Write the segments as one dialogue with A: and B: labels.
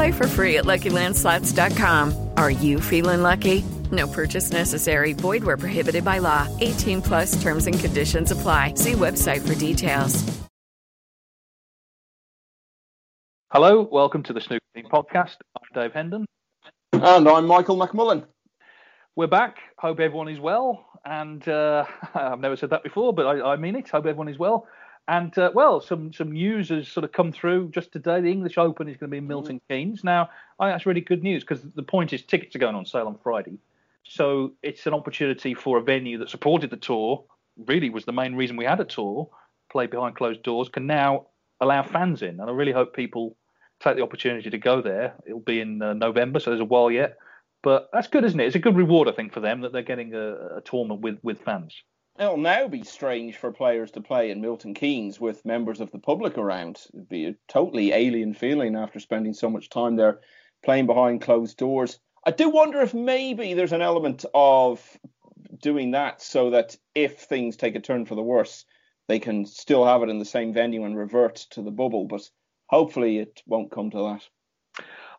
A: Play for free at LuckyLandSlots.com. Are you feeling lucky? No purchase necessary. Void where prohibited by law. 18 plus terms and conditions apply. See website for details.
B: Hello, welcome to the Snooker Scene podcast. I'm Dave Hendon.
C: And I'm Michael McMullen.
B: We're back. Hope everyone is well. And uh, I've never said that before, but I, I mean it. Hope everyone is well. And uh, well, some some news has sort of come through just today. The English Open is going to be in Milton Keynes. Now, I think that's really good news because the point is tickets are going on sale on Friday, so it's an opportunity for a venue that supported the tour. Really, was the main reason we had a tour. Play behind closed doors can now allow fans in, and I really hope people take the opportunity to go there. It'll be in uh, November, so there's a while yet. But that's good, isn't it? It's a good reward, I think, for them that they're getting a, a tournament with with fans.
C: It'll now be strange for players to play in Milton Keynes with members of the public around. It'd be a totally alien feeling after spending so much time there playing behind closed doors. I do wonder if maybe there's an element of doing that so that if things take a turn for the worse, they can still have it in the same venue and revert to the bubble. But hopefully it won't come to that.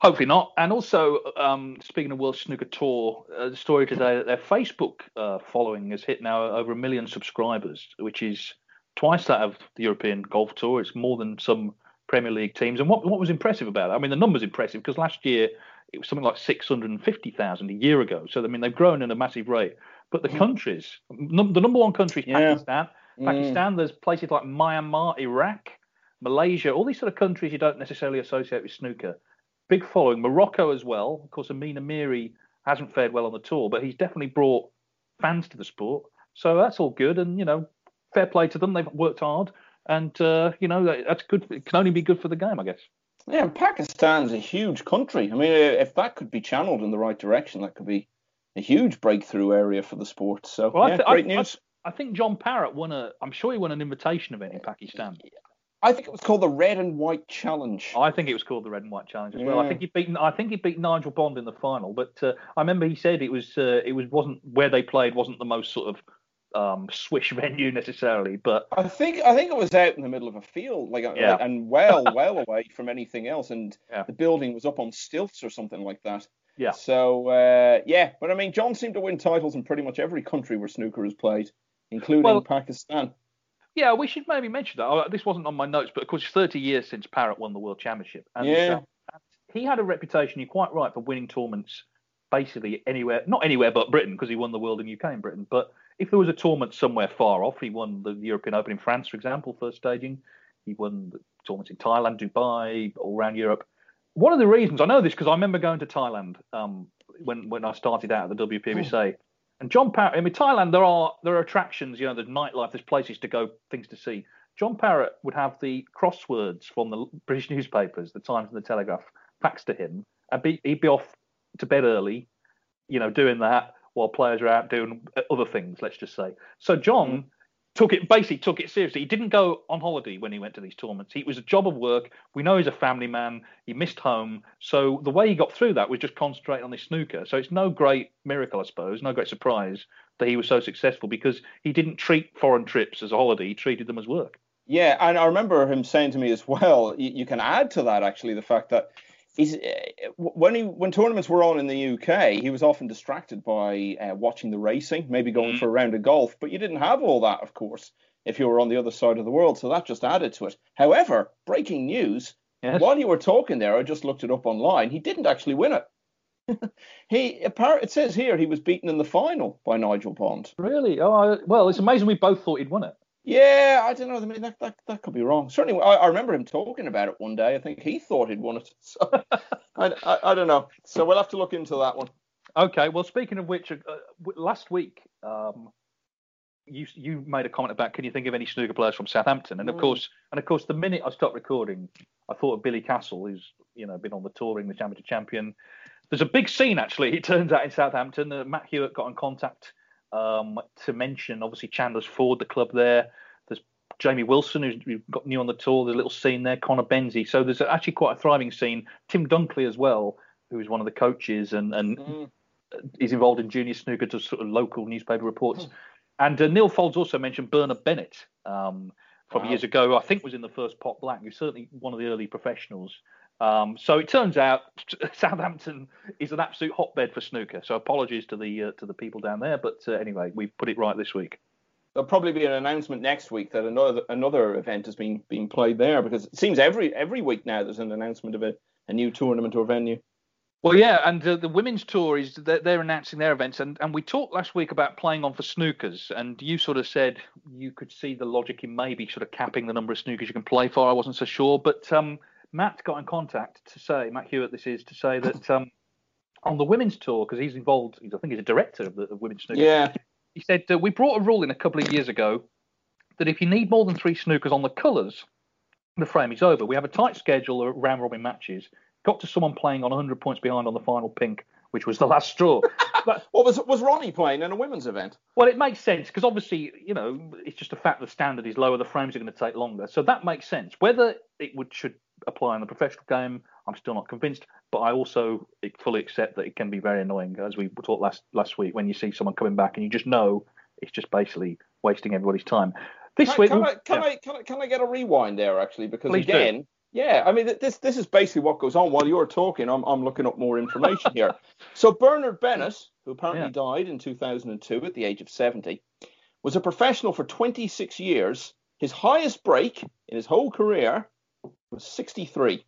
B: Hopefully not. And also, um, speaking of World Snooker Tour, uh, the story today that their Facebook uh, following has hit now over a million subscribers, which is twice that of the European Golf Tour. It's more than some Premier League teams. And what what was impressive about it? I mean, the number's impressive because last year it was something like 650,000 a year ago. So I mean, they've grown at a massive rate. But the mm. countries, num- the number one country is yeah. Pakistan. Mm. Pakistan. There's places like Myanmar, Iraq, Malaysia, all these sort of countries you don't necessarily associate with snooker big following. Morocco as well. Of course, Amine Amiri hasn't fared well on the tour, but he's definitely brought fans to the sport. So that's all good, and you know, fair play to them. They've worked hard, and uh, you know that's good. It can only be good for the game, I guess.
C: Yeah, Pakistan's a huge country. I mean, if that could be channeled in the right direction, that could be a huge breakthrough area for the sport. So, well, yeah, th- great I, news.
B: I, I, think John Parrott won a. I'm sure he won an invitation event in Pakistan.
C: I think it was called the Red and White Challenge.
B: I think it was called the Red and White Challenge as yeah. well. I think he beat I think he beat Nigel Bond in the final, but uh, I remember he said it was uh, it was wasn't where they played wasn't the most sort of um, swish venue necessarily, but
C: I think I think it was out in the middle of a field, like, yeah. like and well well away from anything else, and yeah. the building was up on stilts or something like that.
B: Yeah.
C: So uh, yeah, but I mean, John seemed to win titles in pretty much every country where snooker is played, including well, Pakistan.
B: Yeah, we should maybe mention that. Oh, this wasn't on my notes, but of course, it's 30 years since Parrott won the World Championship.
C: And yeah. Uh,
B: he had a reputation, you're quite right, for winning tournaments basically anywhere, not anywhere but Britain, because he won the World in UK and Britain. But if there was a tournament somewhere far off, he won the European Open in France, for example, first staging. He won the tournaments in Thailand, Dubai, all around Europe. One of the reasons I know this because I remember going to Thailand um, when when I started out at the WPBSA. And John Parrott, I mean, Thailand, there are there are attractions, you know, there's nightlife, there's places to go, things to see. John Parrott would have the crosswords from the British newspapers, the Times and the Telegraph, faxed to him, and be, he'd be off to bed early, you know, doing that while players are out doing other things. Let's just say. So John mm took it basically took it seriously. He didn't go on holiday when he went to these tournaments. He was a job of work. We know he's a family man. He missed home, so the way he got through that was just concentrate on his snooker. So it's no great miracle, I suppose, no great surprise that he was so successful because he didn't treat foreign trips as a holiday. He treated them as work.
C: Yeah, and I remember him saying to me as well. You, you can add to that actually the fact that he's uh, when he when tournaments were on in the UK, he was often distracted by uh, watching the racing, maybe going mm. for a round of golf. But you didn't have all that, of course, if you were on the other side of the world. So that just added to it. However, breaking news: yes. while you were talking there, I just looked it up online. He didn't actually win it. he it says here he was beaten in the final by Nigel Bond.
B: Really? Oh, well, it's amazing we both thought he'd won it.
C: Yeah, I don't know. I mean, that, that, that could be wrong. Certainly, I, I remember him talking about it one day. I think he thought he'd won it. So I, I, I, don't know. So we'll have to look into that one.
B: Okay. Well, speaking of which, uh, last week um, you you made a comment about can you think of any snooker players from Southampton? And of mm. course, and of course, the minute I stopped recording, I thought of Billy Castle, who's you know been on the touring, the championship champion. There's a big scene actually. It turns out in Southampton, uh, Matt Huart got in contact um, to mention obviously Chandler's Ford, the club there. There's Jamie Wilson, who's got new on the tour. There's a little scene there. Connor Benzey. So there's actually quite a thriving scene. Tim Dunkley as well, who is one of the coaches and and mm. is involved in junior snooker to sort of local newspaper reports. Mm. And uh, Neil Foulds also mentioned Bernard Bennett um, from wow. years ago. I think was in the first Pot Black. He's certainly one of the early professionals. Um, so it turns out Southampton is an absolute hotbed for snooker. So apologies to the uh, to the people down there, but uh, anyway, we've put it right this week.
C: There'll probably be an announcement next week that another another event has been being played there because it seems every every week now there's an announcement of a, a new tournament or venue.
B: Well, yeah, and uh, the women's tour is they're, they're, announcing their events, and, and we talked last week about playing on for snookers, and you sort of said you could see the logic in maybe sort of capping the number of snookers you can play for. I wasn't so sure, but um, Matt got in contact to say, Matt Huart, this is to say that um, on the women's tour, because he's involved, I think he's a director of the of women's snooker.
C: Yeah.
B: He said, uh, we brought a rule in a couple of years ago that if you need more than three snookers on the colours, the frame is over. We have a tight schedule of round robin matches. Got to someone playing on 100 points behind on the final pink, which was the last straw.
C: But, what was was Ronnie playing in a women's event?
B: Well, it makes sense because obviously, you know, it's just a fact the standard is lower, the frames are going to take longer, so that makes sense. Whether it would should apply in the professional game, I'm still not convinced. But I also fully accept that it can be very annoying, as we talked last last week, when you see someone coming back and you just know it's just basically wasting everybody's time.
C: This can, week, can, I, can, yeah. I, can I can I get a rewind there actually? Because Please again. Do. Yeah, I mean this this is basically what goes on while you're talking. I'm I'm looking up more information here. so Bernard Bennett, who apparently yeah. died in 2002 at the age of 70, was a professional for 26 years. His highest break in his whole career was 63.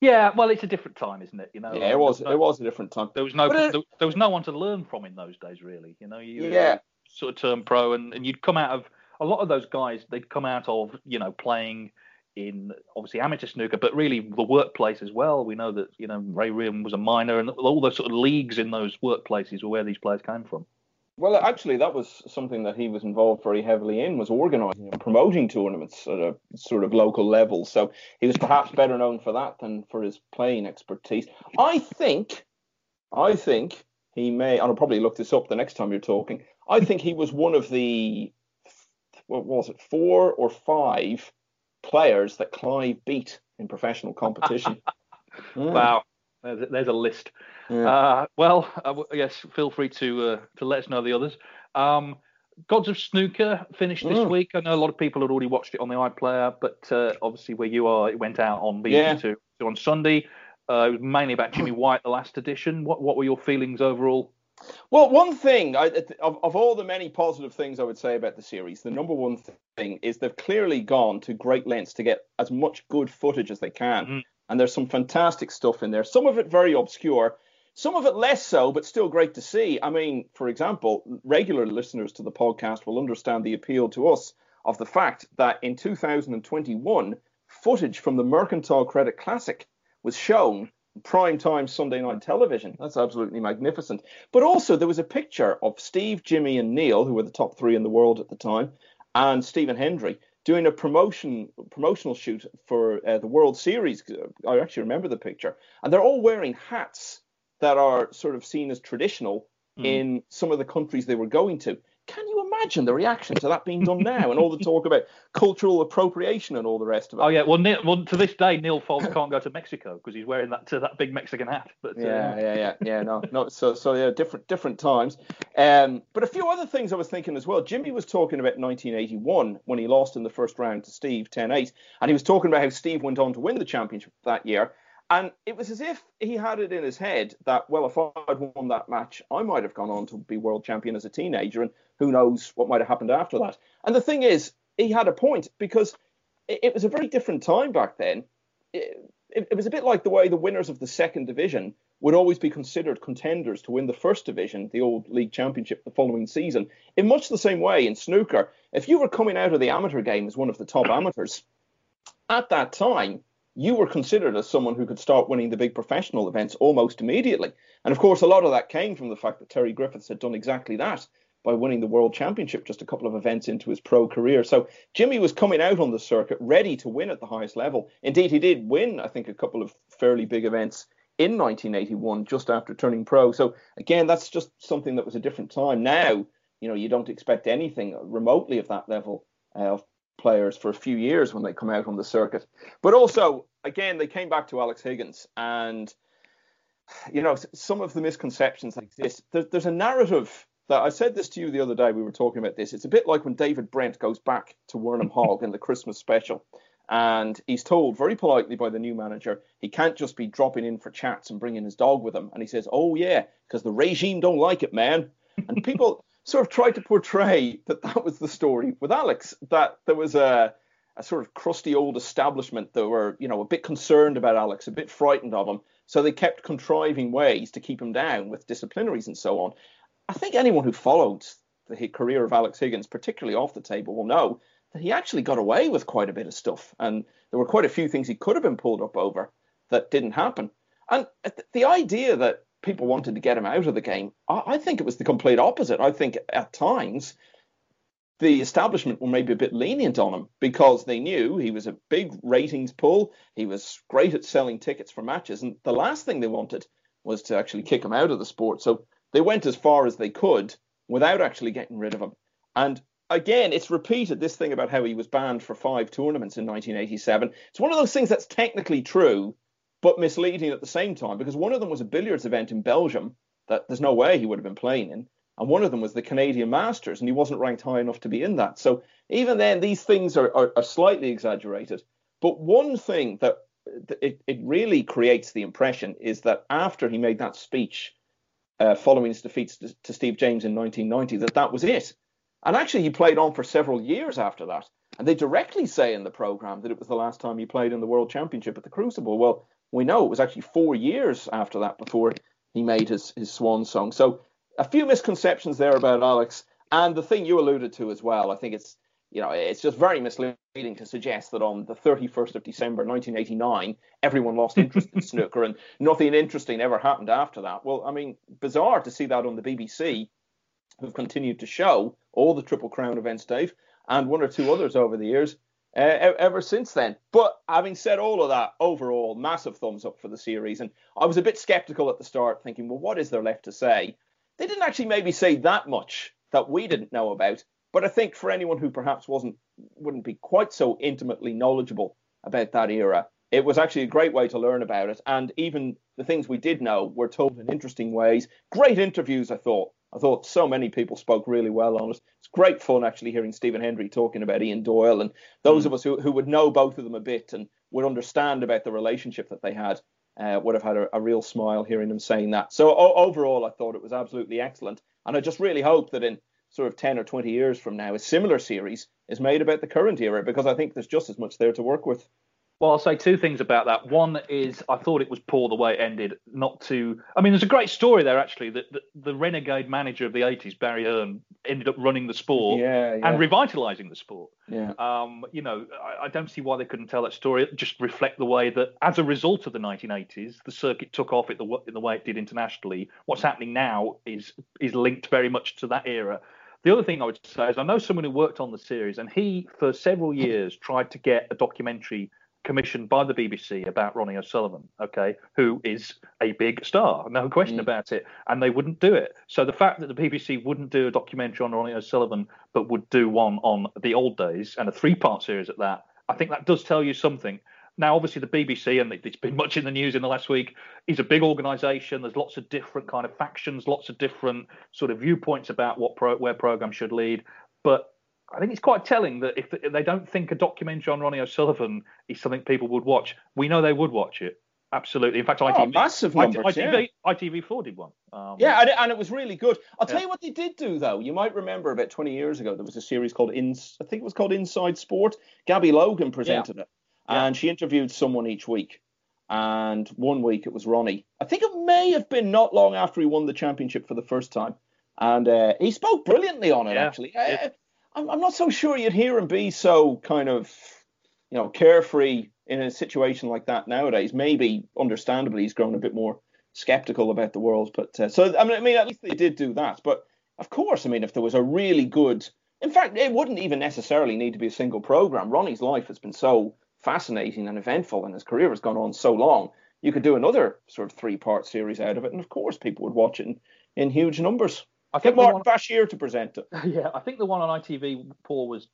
B: Yeah, well, it's a different time, isn't it? You know.
C: Yeah, it was. No, it was a different time.
B: There was no. It, there, there, was no one to learn from in those days, really. You know. You, yeah. Sort of turn pro, and, and you'd come out of a lot of those guys. They'd come out of you know playing in obviously amateur snooker, but really the workplace as well. We know that you know Ray Reardon was a miner, and all those sort of leagues in those workplaces were where these players came from.
C: Well, actually, that was something that he was involved very heavily in, was organising and promoting tournaments at a sort of local level. So he was perhaps better known for that than for his playing expertise. I think, I think he may, and I'll probably look this up the next time you're talking. I think he was one of the, what was it, four or five players that Clive beat in professional competition.
B: mm. Wow, there's, a list. Yeah. Uh, well, uh, yes, feel free to uh, to let us know the others. Um, Gods of Snooker finished this mm. week. I know a lot of people had already watched it on the iPlayer, but uh, obviously where you are, it went out on BBC yeah. on Sunday. Uh, it was mainly about Jimmy White, the last edition. What what were your feelings overall?
C: Well, one thing I, of, of all the many positive things I would say about the series, the number one thing is they've clearly gone to great lengths to get as much good footage as they can. Mm-hmm. And there's some fantastic stuff in there. Some of it very obscure, some of it less so, but still great to see. I mean, for example, regular listeners to the podcast will understand the appeal to us of the fact that in 2021, footage from the Mercantile Credit Classic was shown prime time Sunday night television. That's absolutely magnificent. But also, there was a picture of Steve, Jimmy, and Neil, who were the top three in the world at the time, and Stephen Hendry doing a promotion promotional shoot for uh, the World Series. I actually remember the picture, and they're all wearing hats that are sort of seen as traditional mm. in some of the countries they were going to. Can you imagine the reaction to that being done now and all the talk about cultural appropriation and all the rest of it?
B: Oh yeah, well, Neil, well to this day, Neil Foulds can't go to Mexico because he's wearing that that big Mexican hat. But
C: uh, yeah, yeah, yeah, yeah, no, no. So, so yeah, different different times. Um, but a few other things I was thinking as well. Jimmy was talking about 1981 when he lost in the first round to Steve 10-8, and he was talking about how Steve went on to win the championship that year. And it was as if he had it in his head that, well, if I'd won that match, I might have gone on to be world champion as a teenager, and who knows what might have happened after that. And the thing is, he had a point because it, was a very different time back then. It, it, it was a bit like the way the winners of the second division would always be considered contenders to win the first division, the old league championship, the following season. In much the same way in snooker, if you were coming out of the amateur game as one of the top amateurs, at that time, you were considered as someone who could start winning the big professional events almost immediately. And of course, a lot of that came from the fact that Terry Griffiths had done exactly that by winning the World Championship just a couple of events into his pro career. So Jimmy was coming out on the circuit ready to win at the highest level. Indeed, he did win, I think, a couple of fairly big events in 1981 just after turning pro. So again, that's just something that was a different time. Now, you know, you don't expect anything remotely of that level uh, of players for a few years when they come out on the circuit. But also, again, they came back to Alex Higgins, and you know some of the misconceptions like this. There, there's a narrative that I said this to you the other day. We were talking about this. It's a bit like when David Brent goes back to Wernham Hogg in the Christmas special. And he's told very politely by the new manager he can't just be dropping in for chats and bringing his dog with him. And he says, "Oh yeah, because the regime don't like it, man." And people sort of tried to portray that that was the story with Alex, that there was a, a sort of crusty old establishment that were, you know, a bit concerned about Alex, a bit frightened of him. So they kept contriving ways to keep him down with disciplinaries and so on. I think anyone who followed the career of Alex Higgins, particularly off the table, will know that he actually got away with quite a bit of stuff. And there were quite a few things he could have been pulled up over that didn't happen. And uh, the idea that people wanted to get him out of the game. I, I think it was the complete opposite. I think at times the establishment were maybe a bit lenient on him because they knew he was a big ratings pull. He was great at selling tickets for matches, and the last thing they wanted was to actually kick him out of the sport. So they went as far as they could without actually getting rid of him. And again, it's repeated this thing about how he was banned for five tournaments in 1987. It's one of those things that's technically true, but misleading at the same time because one of them was a billiards event in Belgium that there's no way he would have been playing in. And one of them was the Canadian Masters, and he wasn't ranked high enough to be in that. So even then, these things are, are, are slightly exaggerated. But one thing that it, it really creates the impression is that after he made that speech uh, following his defeats to, to Steve James in 1990, that that was it. And actually, he played on for several years after that. And they directly say in the program that it was the last time he played in the World Championship at the Crucible. Well, we know it was actually four years after that before he made his, his swan song. So a few misconceptions there about Alex. And the thing you alluded to as well, I think it's you know it's just very misleading to suggest that on the 31st of December 1989 everyone lost interest in snooker and nothing interesting ever happened after that. Well, I mean, bizarre to see that on the BBC, who've continued to show all the Triple Crown events, Dave, and one or two others over the years uh, ever since then. But having said all of that, overall, massive thumbs up for the series. And I was a bit skeptical at the start, thinking, well, what is there left to say? They didn't actually maybe say that much that we didn't know about. But I think for anyone who perhaps wasn't wouldn't be quite so intimately knowledgeable about that era, it was actually a great way to learn about it. And even the things we did know were told in interesting ways. Great interviews, I thought, I thought so many people spoke really well on it. It's great fun actually hearing Stephen Hendry talking about Ian Doyle and those mm. of us who, who would know both of them a bit and would understand about the relationship that they had uh, would have had a, a, real smile hearing them saying that. So o- overall, I thought it was absolutely excellent, and I just really hope that in sort of 10 or 20 years from now, a similar series is made about the current era because I think there's just as much there to work with.
B: Well, I'll say two things about that. One is I thought it was poor the way it ended. Not to, I mean, there's a great story there actually. That the, the, renegade manager of the 80s, Barry Hearn, ended up running the sport
C: yeah, yeah.
B: and revitalising the sport.
C: Yeah.
B: Um, you know, I, I, don't see why they couldn't tell that story. Just reflect the way that, as a result of the 1980s, the circuit took off it the, in the way it did internationally. What's happening now is is linked very much to that era. The other thing I would say is I know someone who worked on the series, and he, for several years, tried to get a documentary commissioned by the BBC about Ronnie O'Sullivan, okay, who is a big star, no question mm. about it, and they wouldn't do it. So the fact that the BBC wouldn't do a documentary on Ronnie O'Sullivan, but would do one on the old days and a three-part series at that, I think that does tell you something. Now, obviously, the BBC, and it's been much in the news in the last week, is a big organisation. There's lots of different kind of factions, lots of different sort of viewpoints about what pro, where programs should lead. But I think it's quite telling that if they don't think a documentary on Ronnie O'Sullivan is something people would watch, we know they would watch it. Absolutely. In fact,
C: oh,
B: ITV,
C: massive numbers,
B: ITV, yeah. ITV4 did one.
C: Um, yeah, and it, and it, was really good. I'll tell yeah. you what they did do, though. You might remember about 20 years ago, there was a series called In, I think it was called Inside Sport. Gabby Logan presented yeah. it, and she interviewed someone each week. And one week it was Ronnie. I think it may have been not long after he won the championship for the first time. And uh, he spoke brilliantly on it, actually. Uh, I'm, I'm not so sure you'd hear him be so kind of, you know, carefree in a situation like that nowadays. Maybe, understandably, he's grown a bit more skeptical about the world. But uh, so, I mean, I mean, at least they did do that. But of course, I mean, if there was a really good, in fact, it wouldn't even necessarily need to be a single program. Ronnie's life has been so fascinating and eventful, and his career has gone on so long. You could do another sort of three-part series out of it, and of course, people would watch it in, in huge numbers. I think Martin one, Bashir to present it.
B: Yeah, I think the one on ITV, Paul, was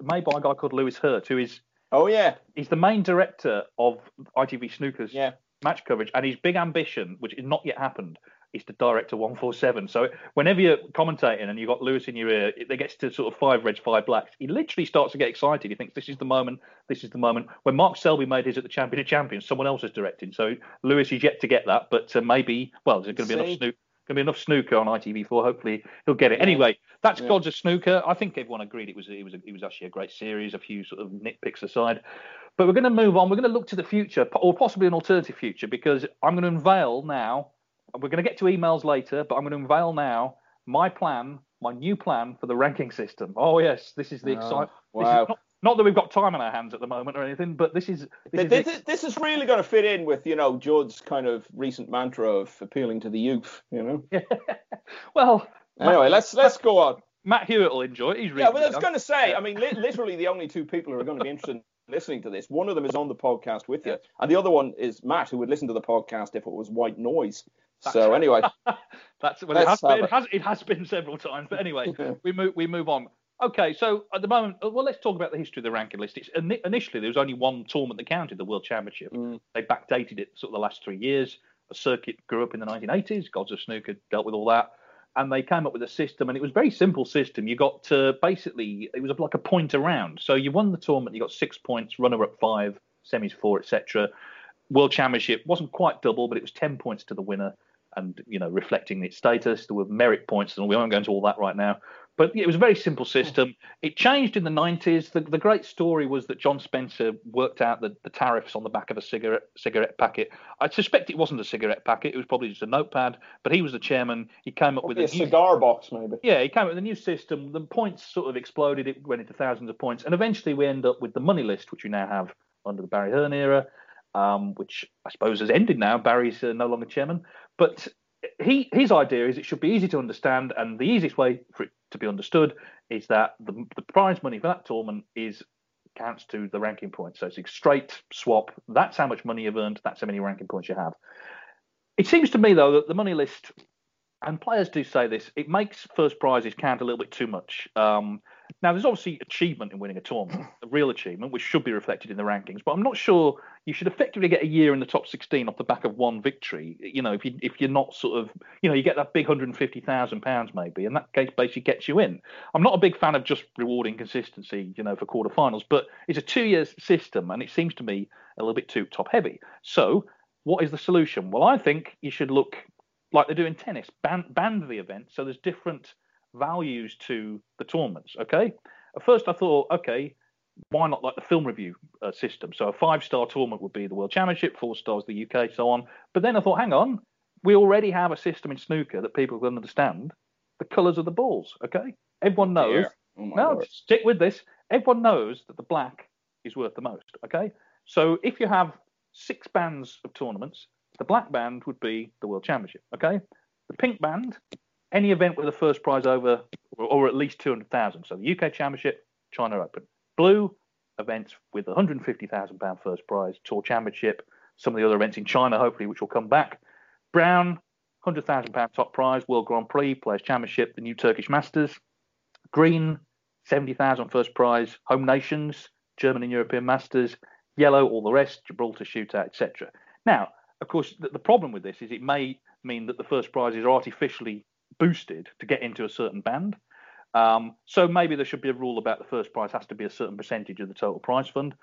B: made by a guy called Lewis Hurt, who is
C: oh yeah,
B: he's the main director of ITV Snooker's
C: yeah.
B: match coverage, and his big ambition, which has not yet happened, is to direct a 147. So whenever you're commentating and you've got Lewis in your ear, it gets to sort of five reds, five blacks. He literally starts to get excited. He thinks this is the moment. This is the moment. When Mark Selby made his at the Champion of Champions, someone else is directing. So Lewis is yet to get that, but uh, maybe well, there's going to be enough snook going to be enough snooker on ITV4. Hopefully, he'll get it. Anyway, that's yeah. Gods of Snooker. I think everyone agreed it was it was it was actually a great series. A few sort of nitpicks aside, but we're going to move on. We're going to look to the future, or possibly an alternative future, because I'm going to unveil now. We're going to get to emails later, but I'm going to unveil now my plan, my new plan for the ranking system. Oh yes, this is the oh, exciting.
C: Wow.
B: Not that we've got time on our hands at the moment or anything, but this is
C: this, this, is, this is really going to fit in with you know Judd's kind of recent mantra of appealing to the youth. You know.
B: well.
C: Anyway, Matt, let's let's go on.
B: Matt Huart will enjoy it. He's really
C: yeah. Well, I was going to say. I mean, li- literally the only two people who are going to be interested in listening to this. One of them is on the podcast with you, and the other one is Matt, who would listen to the podcast if it was white noise. That's so anyway,
B: that's well, it has, been, it has, it has been several times. But anyway, we move we move on. Okay, so at the moment, uh, well, let's talk about the history of the ranking list. It's, initially, there was only one tournament that counted, the World Championship. Mm. They backdated it sort of the last three years. A circuit grew up in the 1980s. Gods of Snooker dealt with all that, and they came up with a system, and it was a very simple system. You got to basically, it was like a point around. So you won the tournament, you got six points, runner-up five, semis four, etc. World Championship wasn't quite double, but it was 10 points to the winner and you know reflecting its status. There were merit points, and we won't go into all that right now. But it was a very simple system. It changed in the 90s. The, the great story was that John Spencer worked out the, the tariffs on the back of a cigarette cigarette packet. I suspect it wasn't a cigarette packet. It was probably just a notepad. But he was the chairman. He came up
C: probably
B: with
C: a, a new, cigar box, maybe.
B: Yeah, he came up with a new system. The points sort of exploded. It went into thousands of points, and eventually we end up with the money list, which we now have under the Barry Hearn era, um, which I suppose has ended now. Barry's uh, no longer chairman, but he his idea is it should be easy to understand, and the easiest way for it to be understood is that the, the prize money for that tournament is counts to the ranking points. So it's a straight swap. That's how much money you've earned. That's how many ranking points you have. It seems to me though that the money list, and players do say this, it makes first prizes count a little bit too much. Um, now, there's obviously achievement in winning a tournament, a real achievement, which should be reflected in the rankings. But I'm not sure you should effectively get a year in the top 16 off the back of one victory. You know, if you if you're not sort of, you know, you get that big 150,000 pounds maybe, and that case basically gets you in. I'm not a big fan of just rewarding consistency, you know, for quarterfinals, but it's a two-year system, and it seems to me a little bit too top-heavy. So, what is the solution? Well, I think you should look like they do in tennis, ban band the event so there's different values to the tournaments. Okay. At first, I thought, okay, why not like the film review uh, system? So a five star tournament would be the World Championship, four stars the UK, so on. But then I thought, hang on, we already have a system in snooker that people can understand the colours of the balls. Okay. Everyone knows. Oh no, Lord. stick with this. Everyone knows that the black is worth the most. Okay. So if you have six bands of tournaments, the black band would be the World Championship. Okay. The pink band any event with a first prize over or, at least 200,000. So the UK Championship, China Open. Blue, events with 150,000 pound first prize, Tour Championship, some of the other events in China, hopefully, which will come back. Brown, 100,000 pound top prize, World Grand Prix, Players Championship, the new Turkish Masters. Green, 70,000 first prize, Home Nations, German and European Masters. Yellow, all the rest, Gibraltar Shootout, etc. Now, of course, the, the problem with this is it may mean that the first prizes are artificially boosted to get into a certain band. Um, so maybe there should be a rule about the first prize has to be a certain percentage of the total prize fund.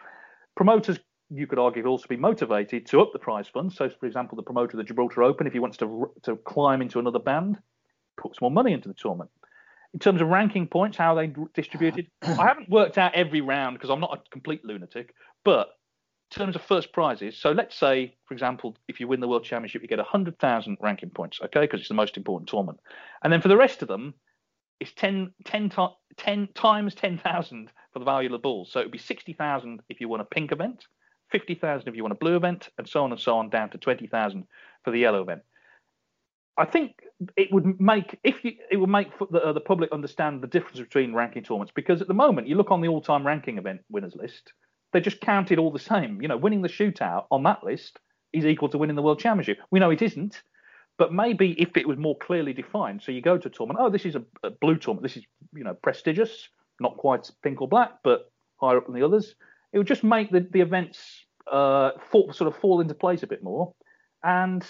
B: Promoters, you could argue, also be motivated to up the prize fund. So, for example, the promoter of the Gibraltar Open, if he wants to to climb into another band, puts more money into the tournament. In terms of ranking points, how they distributed? I haven't worked out every round because I'm not a complete lunatic, but terms of first prizes, so let's say, for example, if you win the World Championship, you get 100,000 ranking points, okay, because it's the most important tournament. And then for the rest of them, it's 10, 10, 10 times 10,000 for the value of the balls. So it would be 60,000 if you won a pink event, 50,000 if you won a blue event, and so on and so on down to 20,000 for the yellow event. I think it would make if you it would make the, uh, the public understand the difference between ranking tournaments because at the moment you look on the all-time ranking event winners list, they're just counted all the same. You know, winning the shootout on that list is equal to winning the world championship. We know it isn't but maybe if it was more clearly defined, so you go to a tournament, oh, this is a, a blue tournament, this is you know prestigious, not quite pink or black, but higher up than the others. It would just make the the events uh, fall, sort of fall into place a bit more, and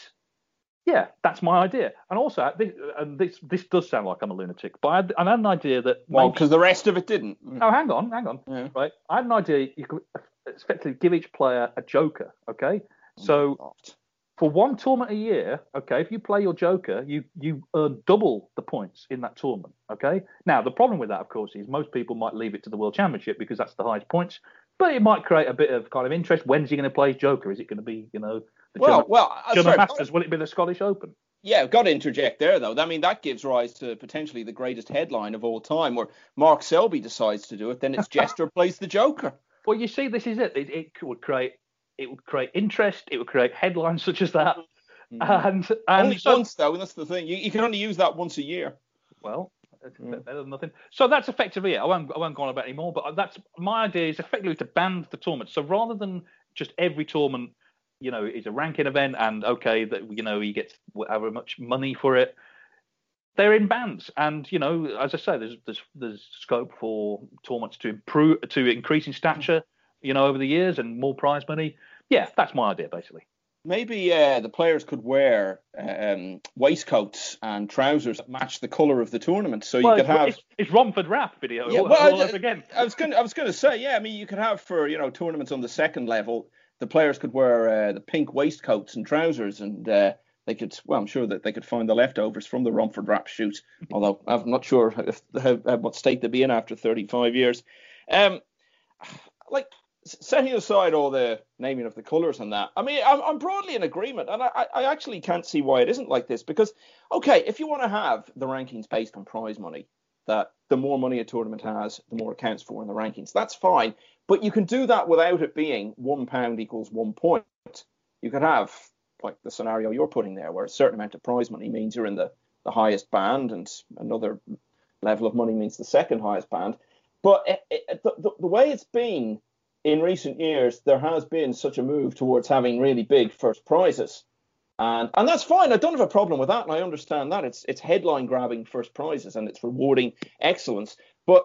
B: yeah, that's my idea. And also, uh, this, uh, and this this does sound like I'm a lunatic, but I had, I had an idea that
C: well, because the rest of it didn't.
B: Oh, hang on, hang on. Yeah. Right, I had an idea. You could effectively give each player a joker. Okay, oh so. Oh for one tournament a year, okay, if you play your Joker, you you earn double the points in that tournament. Okay. Now the problem with that, of course, is most people might leave it to the World Championship because that's the highest points, but it might create a bit of kind of interest. When's he going to play Joker? Is it going to be, you know,
C: well,
B: German,
C: well, uh,
B: German
C: sorry,
B: Masters? Will it be the Scottish Open?
C: Yeah, I've got to interject there though. I mean, that gives rise to potentially the greatest headline of all time, where Mark Selby decides to do it. Then it's Jester plays the Joker.
B: Well, you see, this is it. It, it would create it would create interest. It would create headlines such as that. Mm. And, and
C: only
B: so,
C: once though, and that's the thing. You, you can only use that once a year.
B: Well, mm. better than nothing. So that's effectively it. I won't I won't go on about it anymore. But that's my idea is effectively to ban the tournament. So rather than just every tournament, you know, is a ranking event, and okay, that you know he gets however much money for it. They're in bands, and you know, as I say, there's there's there's scope for tournaments to improve to increase in stature, you know, over the years and more prize money. Yeah, that's my idea basically
C: maybe uh, the players could wear um, waistcoats and trousers that match the colour of the tournament. So
B: well,
C: you could have
B: it's, it's Romford Rap video.
C: Yeah,
B: all,
C: well,
B: all
C: I,
B: again.
C: I was going I was going to say yeah. I mean, you could have for you know tournaments on the second level, the players could wear uh, the pink waistcoats and trousers and. Uh, they could, well, I'm sure that they could find the leftovers from the Romford Rap shoot, although I'm not sure if, how, what state they'd be in after 35 years. Um, like setting aside all the naming of the colours and that, I mean, I'm, I'm broadly in agreement, and I, I actually can't see why it isn't like this. Because, okay, if you want to have the rankings based on prize money, that the more money a tournament has, the more it counts for in the rankings, that's fine. But you can do that without it being one pound equals one point. You could have like the scenario you're putting there, where a certain amount of prize money means you're in the, the highest band, and another level of money means the second highest band. But it, it, the, the way it's been in recent years, there has been such a move towards having really big first prizes. And, and that's fine. I don't have a problem with that, and I understand that. It's it's headline grabbing first prizes and it's rewarding excellence. But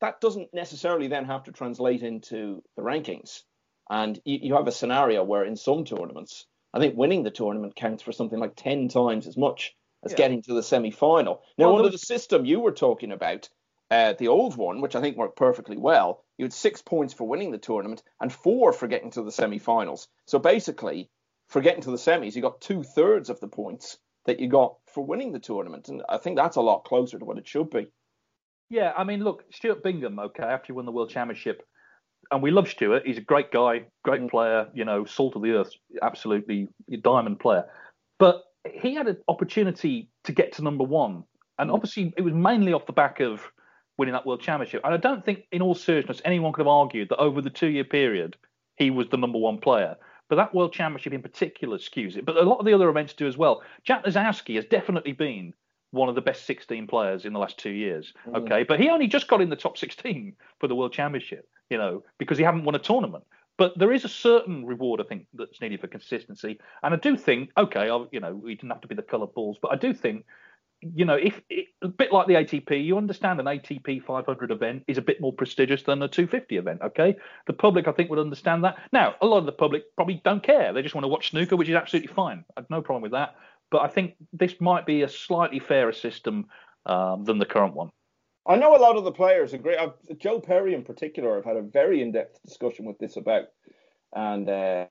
C: that doesn't necessarily then have to translate into the rankings. And you, you have a scenario where in some tournaments, I think winning the tournament counts for something like 10 times as much as yeah. getting to the semi final. Now, well, under the system you were talking about, uh, the old one, which I think worked perfectly well, you had six points for winning the tournament and four for getting to the semi-finals. So basically, for getting to the semis, you got two thirds of the points that you got for winning the tournament, and I think that's a lot closer to what it should be.
B: Yeah, I mean, look, Stuart Bingham, okay, after he won the World Championship, and we love Stuart. He's a great guy, great mm. player, you know, salt of the earth, absolutely diamond player. But he had an opportunity to get to number one, and mm. obviously it was mainly off the back of winning that world championship. And I don't think, in all seriousness, anyone could have argued that over the two year period, he was the number one player. But that world championship in particular skews it. But a lot of the other events do as well. Jack Lisowski has definitely been one of the best 16 players in the last two years. Mm. Okay, but he only just got in the top 16 for the World Championship, you know, because he hadn't won a tournament. But there is a certain reward, I think, that's needed for consistency. And I do think, okay, I'll, you know, we didn't have to be the colour balls, but I do think, you know, if it, a bit like the ATP, you understand an ATP 500 event is a bit more prestigious than a 250 event. Okay, the public, I think, would understand that. Now, a lot of the public probably don't care; they just want to watch snooker, which is absolutely fine. I've no problem with that. But I think this might be a slightly fairer system um, than the current one.
C: I know a lot of the players agree. I've, Joe Perry, in particular, I've had a very in-depth discussion with this about, and uh,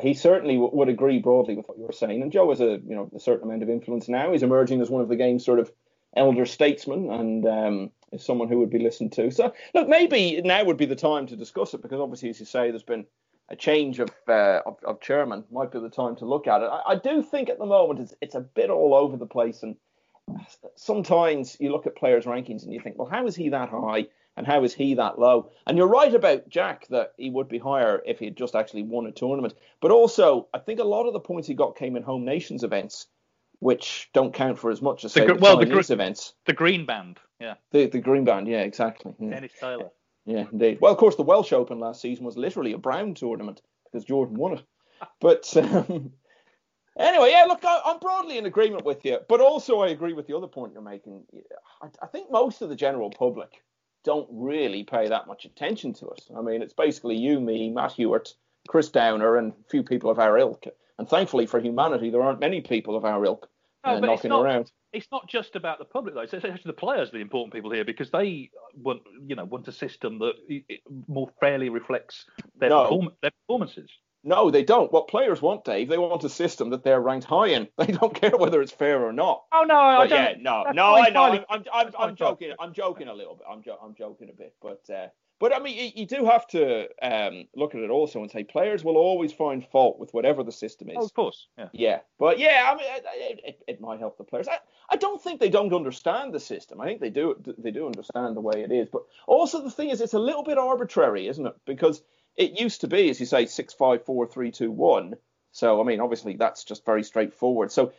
C: he certainly w- would agree broadly with what you were saying. And Joe has a you know a certain amount of influence now. He's emerging as one of the game's sort of elder statesmen, and um, is someone who would be listened to. So look, maybe now would be the time to discuss it because obviously, as you say, there's been a change of, uh, of, of chairman. Might be the time to look at it. I, I do think at the moment it's it's a bit all over the place and sometimes you look at players' rankings and you think, well, how is he that high and how is he that low? And you're right about Jack that he would be higher if he had just actually won a tournament. But also, I think a lot of the points he got came in home nations events, which don't count for as much as the, say, the well, Chinese the, events.
B: The green band, yeah.
C: The the green band, yeah, exactly. Yeah.
B: Dennis Taylor.
C: Yeah, indeed. Well, of course, the Welsh Open last season was literally a brown tournament because Jordan won it. But um, Anyway, yeah, look, I, am broadly in agreement with you, but also I agree with the other point you're making. I, I, think most of the general public don't really pay that much attention to us. I mean, it's basically you, me, Matt Huart, Chris Downer, and a few people of our ilk. And thankfully for humanity, there aren't many people of our ilk no, knocking
B: not,
C: around.
B: It's not just about the public though; it's actually the players, the important people here, because they want, you know, want a system that more fairly reflects their, no. perform- their performances.
C: No, they don't. What players want, Dave, they want a system that they're ranked high in. They don't care whether it's fair or not.
B: Oh no, I don't. Yeah,
C: no, no, I know. I'm, I'm, I'm, I'm joking. I'm joking a little bit. I'm, jo- I'm joking a bit, but uh, but I mean, you, you do have to um, look at it also and say players will always find fault with whatever the system is.
B: Oh, of course. Yeah.
C: Yeah, but yeah, I mean, it, it, it might help the players. I, I don't think they don't understand the system. I think they do. They do understand the way it is. But also the thing is, it's a little bit arbitrary, isn't it? Because it used to be, as you say, six five four three two one. So I mean, obviously that's just very straightforward. So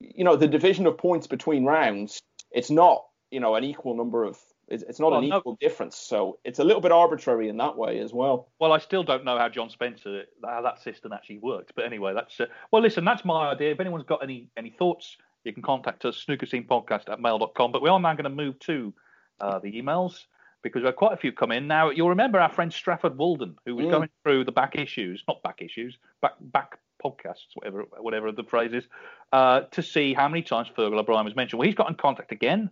C: you know, the division of points between rounds, it's not you know an equal number of it's, not well, an equal no. difference. So it's a little bit arbitrary in that way as well.
B: Well, I still don't know how John Spencer how that system actually worked. But anyway, that's uh, well. Listen, that's my idea. If anyone's got any any thoughts, you can contact us snooker scene podcast at mail.com. But we are now going to move to uh, the emails because we had quite a few come in. Now you'll remember our friend Strafford Walden, who was mm. going through the back issues, not back issues, back back podcasts, whatever whatever the phrase is, uh, to see how many times Fergal O'Brien was mentioned. Well, he's got in contact again.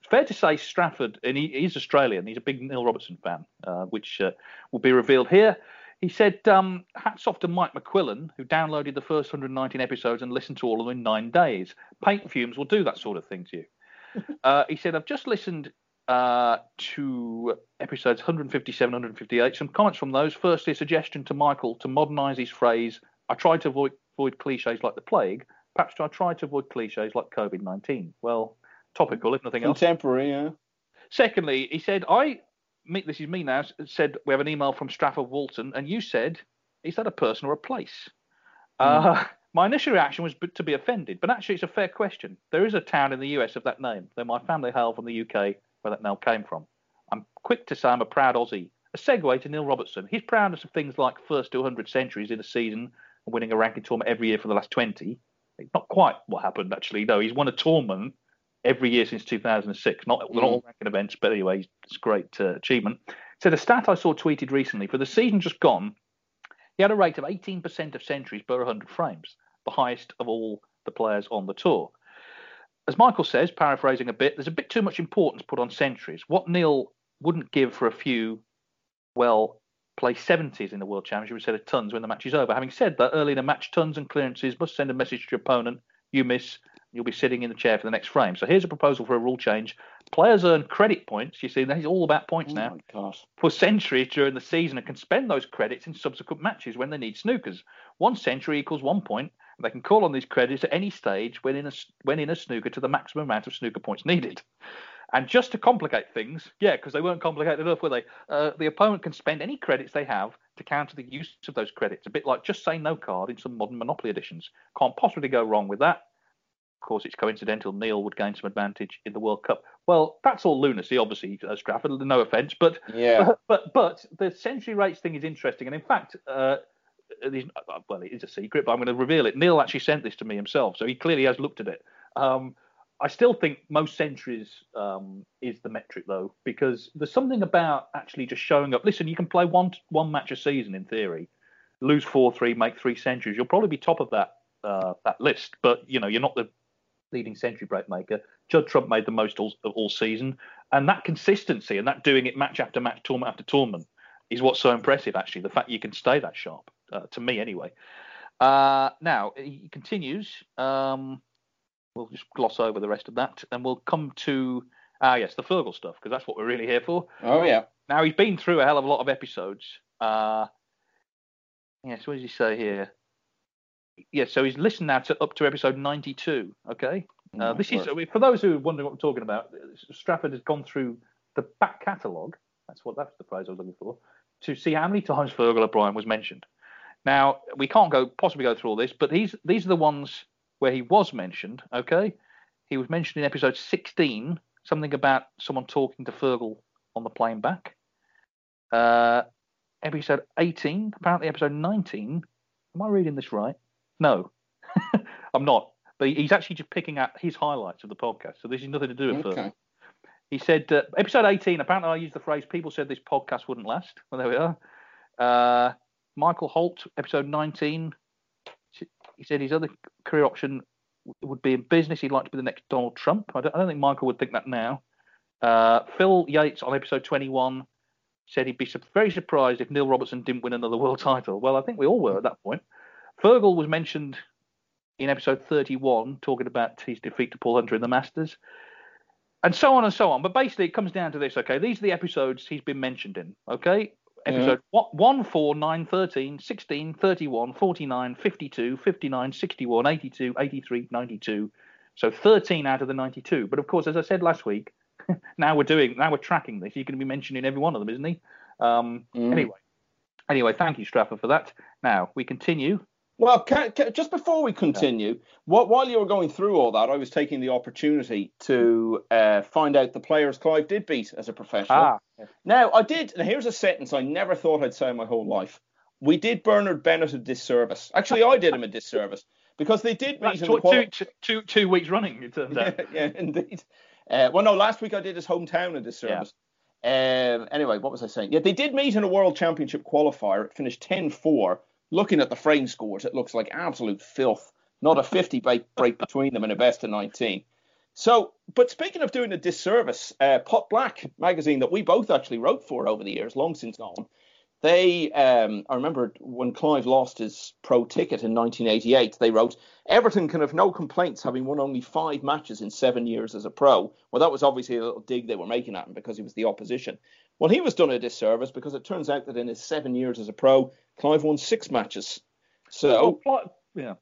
B: It's fair to say Strafford, and he, he's Australian. He's a big Neil Robertson fan, uh, which uh, will be revealed here. He said, um, hats off to Mike McQuillan, who downloaded the first 119 episodes and listened to all of them in nine days. Paint fumes will do that sort of thing to you. Uh, he said, I've just listened uh, to episodes 157, 158. Some comments from those. Firstly, a suggestion to Michael to modernise his phrase. I try to avoid, avoid cliches like the plague. Perhaps I try to avoid cliches like COVID 19. Well, topical, if nothing
C: else. Contemporary, yeah.
B: Secondly, he said, I, me, this is me now, said we have an email from Strafford Walton, and you said, is that a person or a place? Mm. Uh, my initial reaction was to be offended, but actually it's a fair question. There is a town in the US of that name, though my family hail from the UK where that now came from. I'm quick to say I'm a proud Aussie. A segue to Neil Robertson. His proudness of things like first to 100 centuries in a season and winning a ranking tournament every year for the last 20. Not quite what happened, actually. No, he's won a tournament every year since 2006. Not, mm. not all ranking events, but anyway, it's a great uh, achievement. So the stat I saw tweeted recently for the season just gone, he had a rate of 18% of centuries per 100 frames, the highest of all the players on the tour as Michael says, paraphrasing a bit, there's a bit too much importance put on centuries. What Neil wouldn't give for a few, well, play 70s in the World Championship instead of tons when the match is over. Having said that, early in a match, tons and clearances must send a message to your opponent. You miss, you'll be sitting in the chair for the next frame. So here's a proposal for a rule change. Players earn credit points. You see, that is all about points oh now. For centuries during the season and can spend those credits in subsequent matches when they need snookers. One century equals one point, they can call on these credits at any stage when in a when in a snooker to the maximum amount of snooker points needed. And just to complicate things, yeah, because they weren't complicated enough, were they? Uh, the opponent can spend any credits they have to counter the use of those credits. A bit like just say no card in some modern Monopoly editions. Can't possibly go wrong with that. Of course, it's coincidental Neil would gain some advantage in the World Cup. Well, that's all lunacy, obviously, uh, Strafford. No offence, but
C: Yeah.
B: but, but but the century rates thing is interesting, and in fact, uh, well, it is a secret, but I'm going to reveal it. Neil actually sent this to me himself, so he clearly has looked at it. Um, I still think most centuries um, is the metric though, because there's something about actually just showing up. Listen, you can play one one match a season in theory, lose four three, make three centuries. You'll probably be top of that uh, that list, but you know you're not the leading century break maker. Judd Trump made the most all, all season, and that consistency and that doing it match after match, tournament after tournament, is what's so impressive. Actually, the fact you can stay that sharp, uh, to me anyway. Uh, now he continues. Um, we'll just gloss over the rest of that, and we'll come to ah yes, the Fergal stuff because that's what we're really here for.
C: Oh yeah.
B: Now he's been through a hell of a lot of episodes. Uh, yes, what does he say here? Yeah, so he's listened now to up to episode 92. Okay, uh,
C: my
B: this is for those who are wondering what we're talking about. Strafford has gone through the back catalogue. That's what that's the phrase I was looking for to see how many times Fergal O'Brien was mentioned. Now we can't go possibly go through all this, but these these are the ones where he was mentioned. Okay, he was mentioned in episode 16, something about someone talking to Fergal on the plane back. Uh, episode 18, apparently episode 19. Am I reading this right? No, I'm not. But he's actually just picking out his highlights of the podcast. So this is nothing to do with.
C: Okay.
B: He said, uh, episode 18, apparently I used the phrase, people said this podcast wouldn't last. Well, there we are. Uh, Michael Holt, episode 19, he said his other career option would be in business. He'd like to be the next Donald Trump. I don't, I don't think Michael would think that now. Uh, Phil Yates on episode 21 said he'd be very surprised if Neil Robertson didn't win another world title. Well, I think we all were at that point. Fergal was mentioned in episode 31, talking about his defeat to Paul Hunter in the Masters, and so on and so on. But basically, it comes down to this. Okay, these are the episodes he's been mentioned in. Okay, episode one, 1, 4, 9, 13, 16, 31, 49, 52, 59, 61, 82, 83, 92. So 13 out of the 92. But of course, as I said last week, now we're doing, now we're tracking this. He's going to be mentioning every one of them, isn't he? Um,
C: Mm.
B: Anyway, anyway, thank you, Strafford, for that. Now we continue.
C: Well, can, can, just before we continue, what, while you were going through all that, I was taking the opportunity to uh, find out the players Clive did beat as a professional.
B: Ah,
C: Now, I did, and here's a sentence I never thought I'd say in my whole life. We did Bernard Bennett a disservice. Actually, I did him a disservice because they did meet
B: that's
C: in
B: two,
C: the quali-
B: two, two, two weeks running. It turns out.
C: yeah, indeed. Uh, well, no, last week I did his hometown a disservice. Um, anyway, what was I saying? Yeah, they did meet in a World Championship qualifier. It finished 10 4. Looking at the frame scores, it looks like absolute filth. Not a 50 break, between them in a best of 19. So, but speaking of doing a disservice, uh, Pot Black magazine that we both actually wrote for over the years, long since gone, they, um, I remember when Clive lost his pro ticket in 1988, they wrote, Everton can have no complaints having won only five matches in seven years as a pro. Well, that was obviously a little dig they were making at him because he was the opposition. Well, he was done a disservice because it turns out that in his seven years as a pro, Clive won six matches. So,
B: Well, yeah.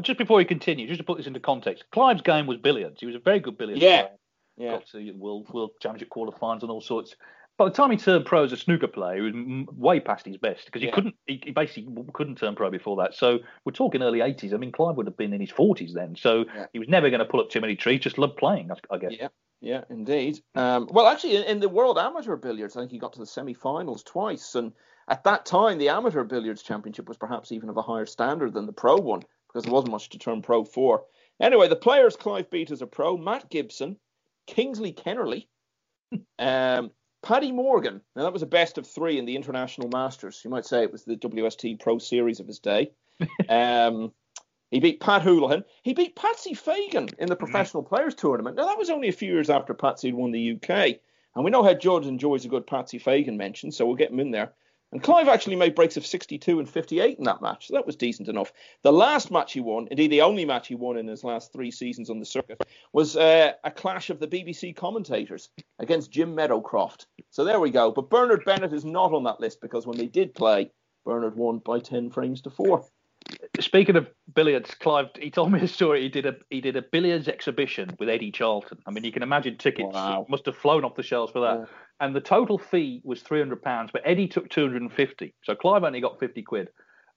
B: Just before we continue, just to put this into context, Clive's game was billiards. He was a very good billiards
C: Yeah.
B: player.
C: yeah.
B: Got to World World Championship quarterfinals and all sorts. By the time he turned pro as a snooker player, he was way past his best because he
C: Yeah.
B: couldn't. He, he basically couldn't turn pro before that. So we're talking early '80s. I mean, Clive would have been in his 40s then. So
C: Yeah.
B: he was never going to pull up too many trees. Just loved playing, I, I guess.
C: Yeah, yeah, indeed. Um, well, actually, in, in the World Amateur Billiards, I think he got to the semi-finals twice, and at that time, the Amateur Billiards Championship was perhaps even of a higher standard than the Pro one because there wasn't much to turn pro for. Anyway, the players Clive beat as a pro: Matt Gibson, Kingsley Kennerley, um, Paddy Morgan. Now that was a best of three in the International Masters. You might say it was the WST Pro Series of his day. Um, he beat Pat Houlihan. He beat Patsy Fagan in the Professional Players Tournament. Now, that was only a few years after Patsy had won the UK. And we know how Judd enjoys a good Patsy Fagan mention, so we'll get him in there. And Clive actually made breaks of 62 and 58 in that match, so that was decent enough. The last match he won, indeed the only match he won in his last three seasons on the circuit, was uh, a clash of the BBC commentators against Jim Meadowcroft. So there we go. But Bernard Bennett is not on that list because when they did play, Bernard won by 10 frames to 4.
B: Speaking of billiards, Clive, he told me a story. He did a he did a billiards exhibition with Eddie Charlton. I mean, you can imagine tickets
C: Wow.
B: must have flown off the shelves for that.
C: Yeah.
B: And the total fee was three hundred pounds, but Eddie took two hundred and fifty. So Clive only got fifty quid.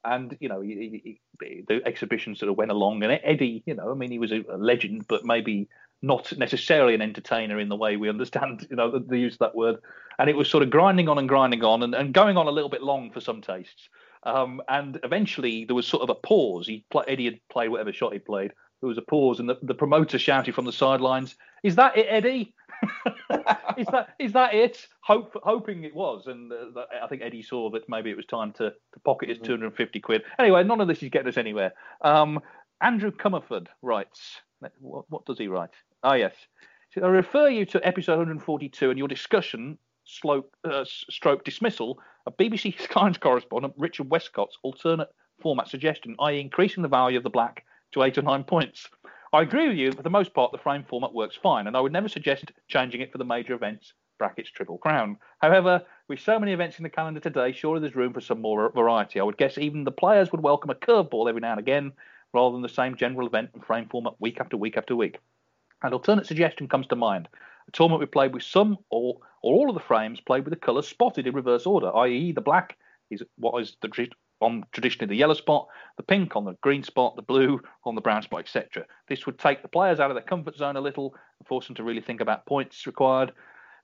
B: and you know, he, he, the exhibition sort of went along, and Eddie, you know, I mean, he was a, a legend, but maybe not necessarily an entertainer in the way we understand, you know, the, the, use of that word. And it was sort of grinding on and grinding on and, and going on a little bit long for some tastes. Um, and eventually there was sort of a pause. He play, Eddie had played whatever shot he played. There was a pause, and the, the promoter shouted from the sidelines, "Is that it, Eddie? is that is that it?" Hope, hoping it was, and uh, I think Eddie saw that maybe it was time to, to pocket his mm-hmm. 250 quid. Anyway, none of this is getting us anywhere. Um, Andrew Comerford writes, what, what does he write? Ah, yes. I refer you to episode 142 and your discussion, slope, uh, stroke dismissal of BBC Science correspondent Richard Westcott's alternate format suggestion, i.e., increasing the value of the black to eight or nine points. I agree with you. For the most part, the frame format works fine, and I would never suggest changing it for the major events, brackets Triple Crown. However, with so many events in the calendar today, surely there's room for some more variety. I would guess even the players would welcome a curveball every now and again, rather than the same general event and frame format week after week after week. An alternate suggestion comes to mind. A tournament we played with some or, or all of the frames played with the colours spotted in reverse order, i.e., the black is what is the on traditionally the yellow spot, the pink on the green spot, the blue on the brown spot, etc. This would take the players out of their comfort zone a little and force them to really think about points required.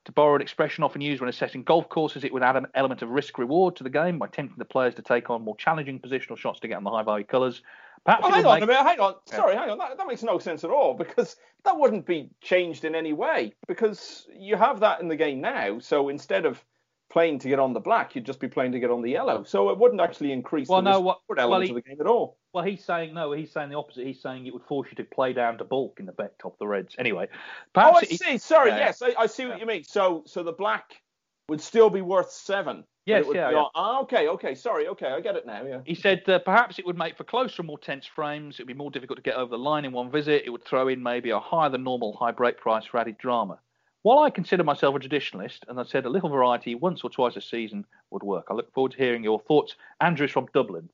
B: To borrow an expression often used when assessing golf courses, it would add an element of risk reward to the game by tempting the players to take on more challenging positional shots to get on the high value colours.
C: Perhaps well, hang on make... a minute, hang on. Sorry, hang on. That, that makes no sense at all because that wouldn't be changed in any way because you have that in the game now. So instead of playing to get on the black, you'd just be playing to get on the yellow. So it wouldn't actually increase well, the no, what, element well, he, of the game at all.
B: Well, he's saying no. He's saying the opposite. He's saying it would force you to play down to bulk in the bet top the reds. Anyway,
C: perhaps oh, I see. Sorry, uh, yes, I, I see what you mean. So, so the black would still be worth seven.
B: Yes, yeah, yeah.
C: Ah, okay, okay. Sorry, okay, I get it now. Yeah.
B: He said uh, perhaps it would make for closer and more tense frames. It would be more difficult to get over the line in one visit. It would throw in maybe a higher than normal high break price for added drama. While I consider myself a traditionalist, and I said a little variety once or twice a season would work. I look forward to hearing your thoughts. Andrew's from Dublin.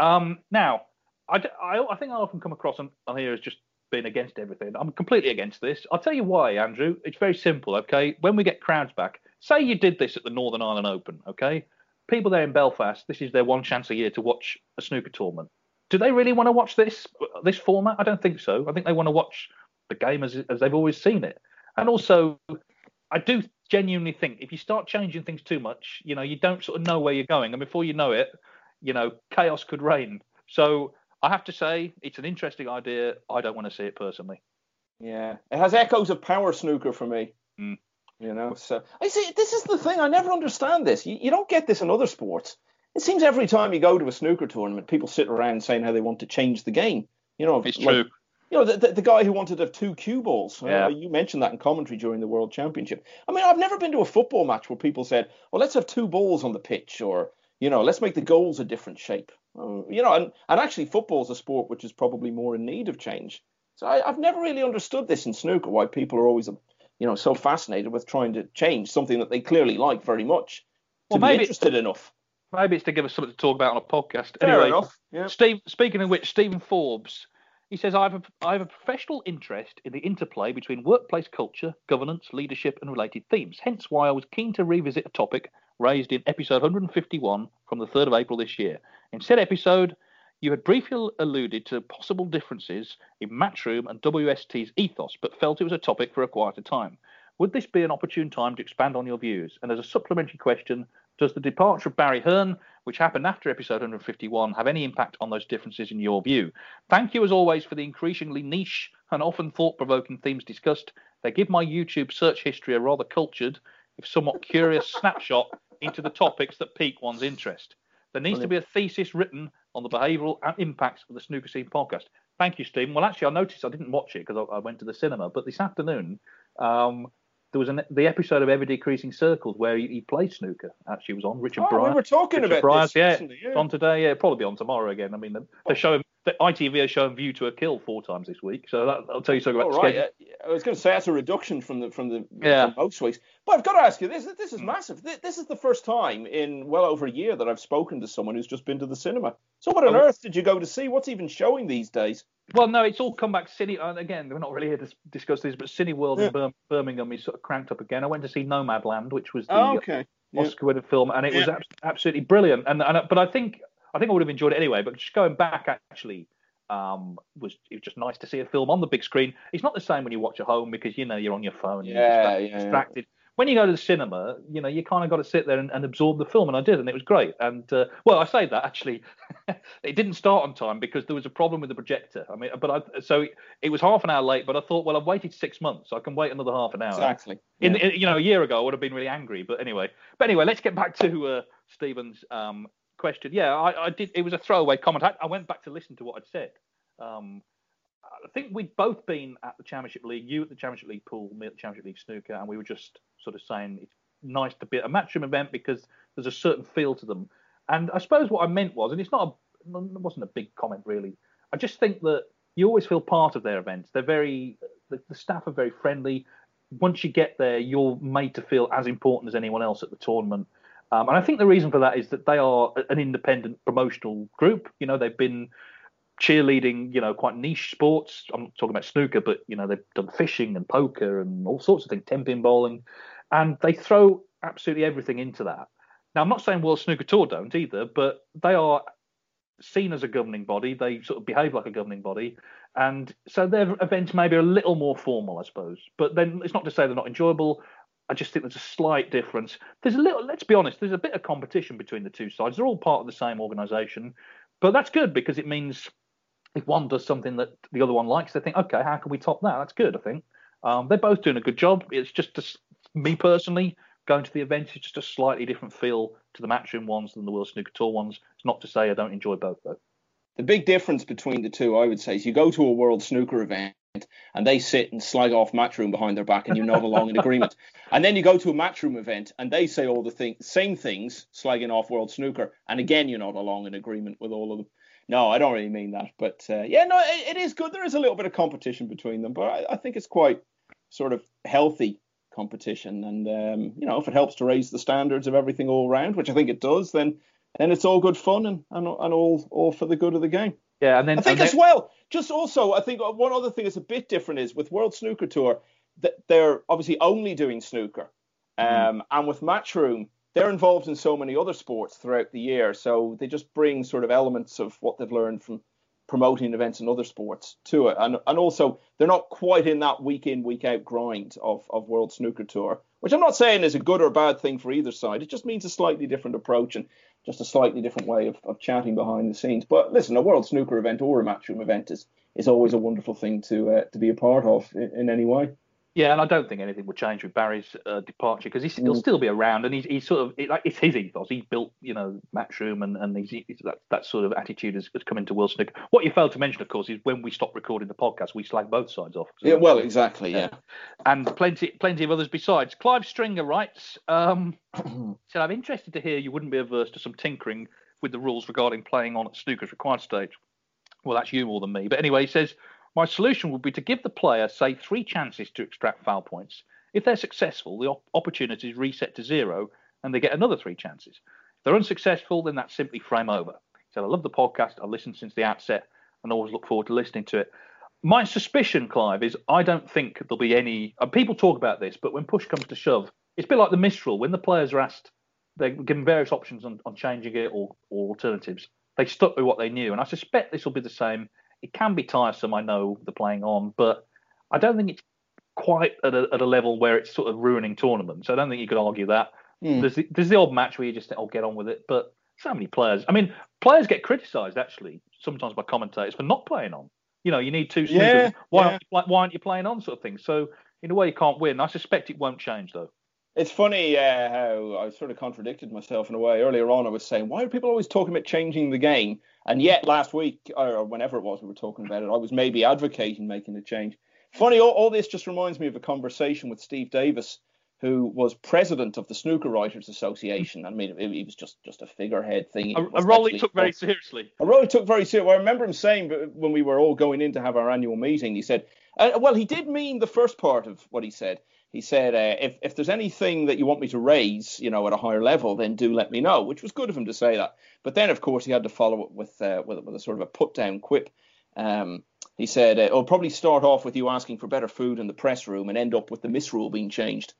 B: Um, now, I, I, I, think I often come across on, on here as just being against everything. I'm completely against this. I'll tell you why, Andrew. It's very simple, okay? When we get crowds back, say you did this at the Northern Ireland Open, okay? People there in Belfast, this is their one chance a year to watch a snooker tournament. Do they really want to watch this this format? I don't think so. I think they want to watch the game as, as they've always seen it. And also, I do genuinely think if you start changing things too much, you know, you don't sort of know where you're going, and before you know it, you know, chaos could reign. So I have to say, it's an interesting idea. I don't want to see it personally.
C: Yeah, it has echoes of power snooker for me.
B: Mm.
C: You know, so I see. This is the thing. I never understand this. You, you don't get this in other sports. It seems every time you go to a snooker tournament, people sit around saying how they want to change the game. You know,
B: it's like,
C: true you know, the, the, the, guy who wanted to have two cue balls. Yeah. Uh, you mentioned that in commentary during the World Championship. I mean, I've never been to a football match where people said, well, let's have two balls on the pitch or, you know, let's make the goals a different shape. Uh, you know, and, and actually football's a sport which is probably more in need of change. So I, have never really understood this in snooker, why people are always, you know, so fascinated with trying to change something that they clearly like very much to well, be maybe interested enough.
B: Maybe it's to give us something to talk about on a podcast.
C: Fair
B: anyway,
C: enough. Yeah.
B: Steve, speaking of which, Stephen Forbes he says, I have, a, I have a professional interest in the interplay between workplace culture, governance, leadership, and related themes. Hence why I was keen to revisit a topic raised in episode 151 from the 3rd of April this year. In said episode, you had briefly alluded to possible differences in Matchroom and WST's ethos, but felt it was a topic for a quieter time. Would this be an opportune time to expand on your views? And as a supplementary question, does the departure of Barry Hearn, which happened after episode 151, have any impact on those differences in your view? Thank you, as always, for the increasingly niche and often thought provoking themes discussed. They give my YouTube search history a rather cultured, if somewhat curious, snapshot into the topics that pique one's interest. There needs to be a thesis written on the behavioural and impacts of the Snooker Scene podcast. Thank you, Stephen. Well, actually, I noticed I didn't watch it because I, I, went to the cinema, but this afternoon, um, there was an, the episode of Ever Decreasing Circles where he, he played snooker. Actually, was on Richard
C: oh,
B: Briers.
C: We were talking
B: Richard
C: about
B: Briers,
C: this.
B: Yeah, yeah, on today. Yeah, probably be on tomorrow again. I mean, they're showing the ITV are showing View to a Kill four times this week, so that, I'll tell you something about.
C: Oh, right. I was going to say that's a reduction from the from the yeah. From most weeks. But I've got to ask you this: this is massive. This is the first time in well over a year that I've spoken to someone who's just been to the cinema. So what on oh. earth did you go to see? What's even showing these days?
B: Well, no, it's all come back. City uh, again. We're not really here to discuss this, but Cineworld yeah. in Birmingham is sort of cranked up again. I went to see Nomadland, which was the
C: oh, okay.
B: Oscar-winning film, and it yeah. was ab- absolutely brilliant. And, and but I think I think I would have enjoyed it anyway. But just going back, actually, um, was it was just nice to see a film on the big screen. It's not the same when you watch at home because you know you're on your phone, you're
C: Yeah,
B: distracted.
C: yeah, yeah.
B: When you go to the cinema, you know you kind of got to sit there and, and absorb the film, and I did, and it was great. And uh, well, I say that actually, it didn't start on time because there was a problem with the projector. I mean, but I so it was half an hour late. But I thought, well, I've waited six months, so I can wait another half an hour.
C: Exactly.
B: In,
C: Yeah.
B: in- you know, a year ago, I would have been really angry. But anyway, but anyway, let's get back to uh, Stephen's um, question. Yeah, I, I did. It was a throwaway comment. I, I went back to listen to what I'd said. Um, I think we'd both been at the Championship League. You at the Championship League pool, me at the Championship League snooker, and we were just sort of saying it's nice to be at a matchroom event because there's a certain feel to them. And I suppose what I meant was, and it's not a, it wasn't a big comment really. I just think that you always feel part of their events. They're very, the, the staff are very friendly. Once you get there, you're made to feel as important as anyone else at the tournament. Um, and I think the reason for that is that they are an independent promotional group. You know, they've been cheerleading, you know, quite niche sports. I'm not talking about snooker, but you know, they've done fishing and poker and all sorts of things, ten pin bowling, and they throw absolutely everything into that. Now, I'm not saying World Snooker Tour don't either, but they are seen as a governing body. They sort of behave like a governing body, and so their events may be a little more formal, I suppose. But then it's not to say they're not enjoyable. I just think there's a slight difference. There's a little, let's be honest, there's a bit of competition between the two sides. They're all part of the same organisation, but that's good because it means if one does something that the other one likes, they think, okay, how can we top that? That's good, I think. Um, they're both doing a good job. It's just a me personally going to the event is just a slightly different feel to the matchroom ones than the World Snooker Tour ones. It's not to say I don't enjoy both though.
C: The big difference between the two, I would say, is you go to a World Snooker event and they sit and slag off Matchroom behind their back and you nod along in agreement. And then you go to a Matchroom event and they say all the thing, same things, slagging off World Snooker, and again you nod along in agreement with all of them. No, I don't really mean that, but uh, yeah, no, it, it is good. There is a little bit of competition between them, but I, I think it's quite sort of healthy competition. And um, you know, if it helps to raise the standards of everything all round, which I think it does, then then it's all good fun and and, and all all for the good of the game.
B: Yeah, and then
C: I think
B: and
C: as well, just also, I think one other thing that's a bit different is with World Snooker Tour, that they're obviously only doing snooker, um, and with Matchroom, they're involved in so many other sports throughout the year, so they just bring sort of elements of what they've learned from promoting events in other sports to it, and and also they're not quite in that week in week out grind of of World Snooker Tour, which I'm not saying is a good or bad thing for either side. It just means a slightly different approach and just a slightly different way of, of chatting behind the scenes. But listen, a World Snooker event or a Matchroom event is is always a wonderful thing to uh, to be a part of in, in any way.
B: Yeah, and I don't think anything will change with Barry's uh, departure because he's, he'll still be around, and he's, he's sort of it, like it's his ethos. He built, you know, Matchroom, and and he's, he's, that that sort of attitude has, has come into Snooker. What you failed to mention, of course, is when we stopped recording the podcast, we slag both sides off.
C: Yeah, well, exactly. Yeah.
B: and plenty plenty of others besides. Clive Stringer writes, um, said, I'm interested to hear you wouldn't be averse to some tinkering with the rules regarding playing on at snooker's required stage. Well, that's you more than me. But anyway, he says, my solution would be to give the player, say, three chances to extract foul points. If they're successful, the op- opportunity is reset to zero and they get another three chances. If they're unsuccessful, then that's simply frame over. Said, I love the podcast. I've listened since the outset and always look forward to listening to it. My suspicion, Clive, is I don't think there'll be any. People talk about this, but when push comes to shove, it's a bit like the miss rule. When the players are asked, they're given various options on, on changing it or, or alternatives. They stuck with what they knew. And I suspect this will be the same. It can be tiresome, I know, the playing on, but I don't think it's quite at a, at a level where it's sort of ruining tournaments. I don't think you could argue that. Hmm. There's, the, there's the odd match where you just think, oh, get on with it. But so many players. I mean, players get criticised, actually, sometimes by commentators for not playing on. You know, you need two snookers.
C: Yeah,
B: why,
C: yeah.
B: Aren't you, why aren't you playing on, sort of thing. So, in a way, you can't win. I suspect it won't change, though.
C: It's funny uh, how I sort of contradicted myself in a way. Earlier on, I was saying, why are people always talking about changing the game? And yet, last week, or whenever it was we were talking about it, I was maybe advocating making a change. Funny, all, all this just reminds me of a conversation with Steve Davis, who was president of the Snooker Writers Association. I mean, it, it was just, just a figurehead thing.
B: A, a role he took very seriously.
C: a role he took very seriously. I remember him saying when we were all going in to have our annual meeting, he said, uh, well, he did mean the first part of what he said. He said, uh, if, if there's anything that you want me to raise, you know, at a higher level, then do let me know, which was good of him to say that. But then, of course, he had to follow it with, uh, with, with a sort of a put down quip. Um, He said, uh, "I'll probably start off with you asking for better food in the press room and end up with the miss rule being changed."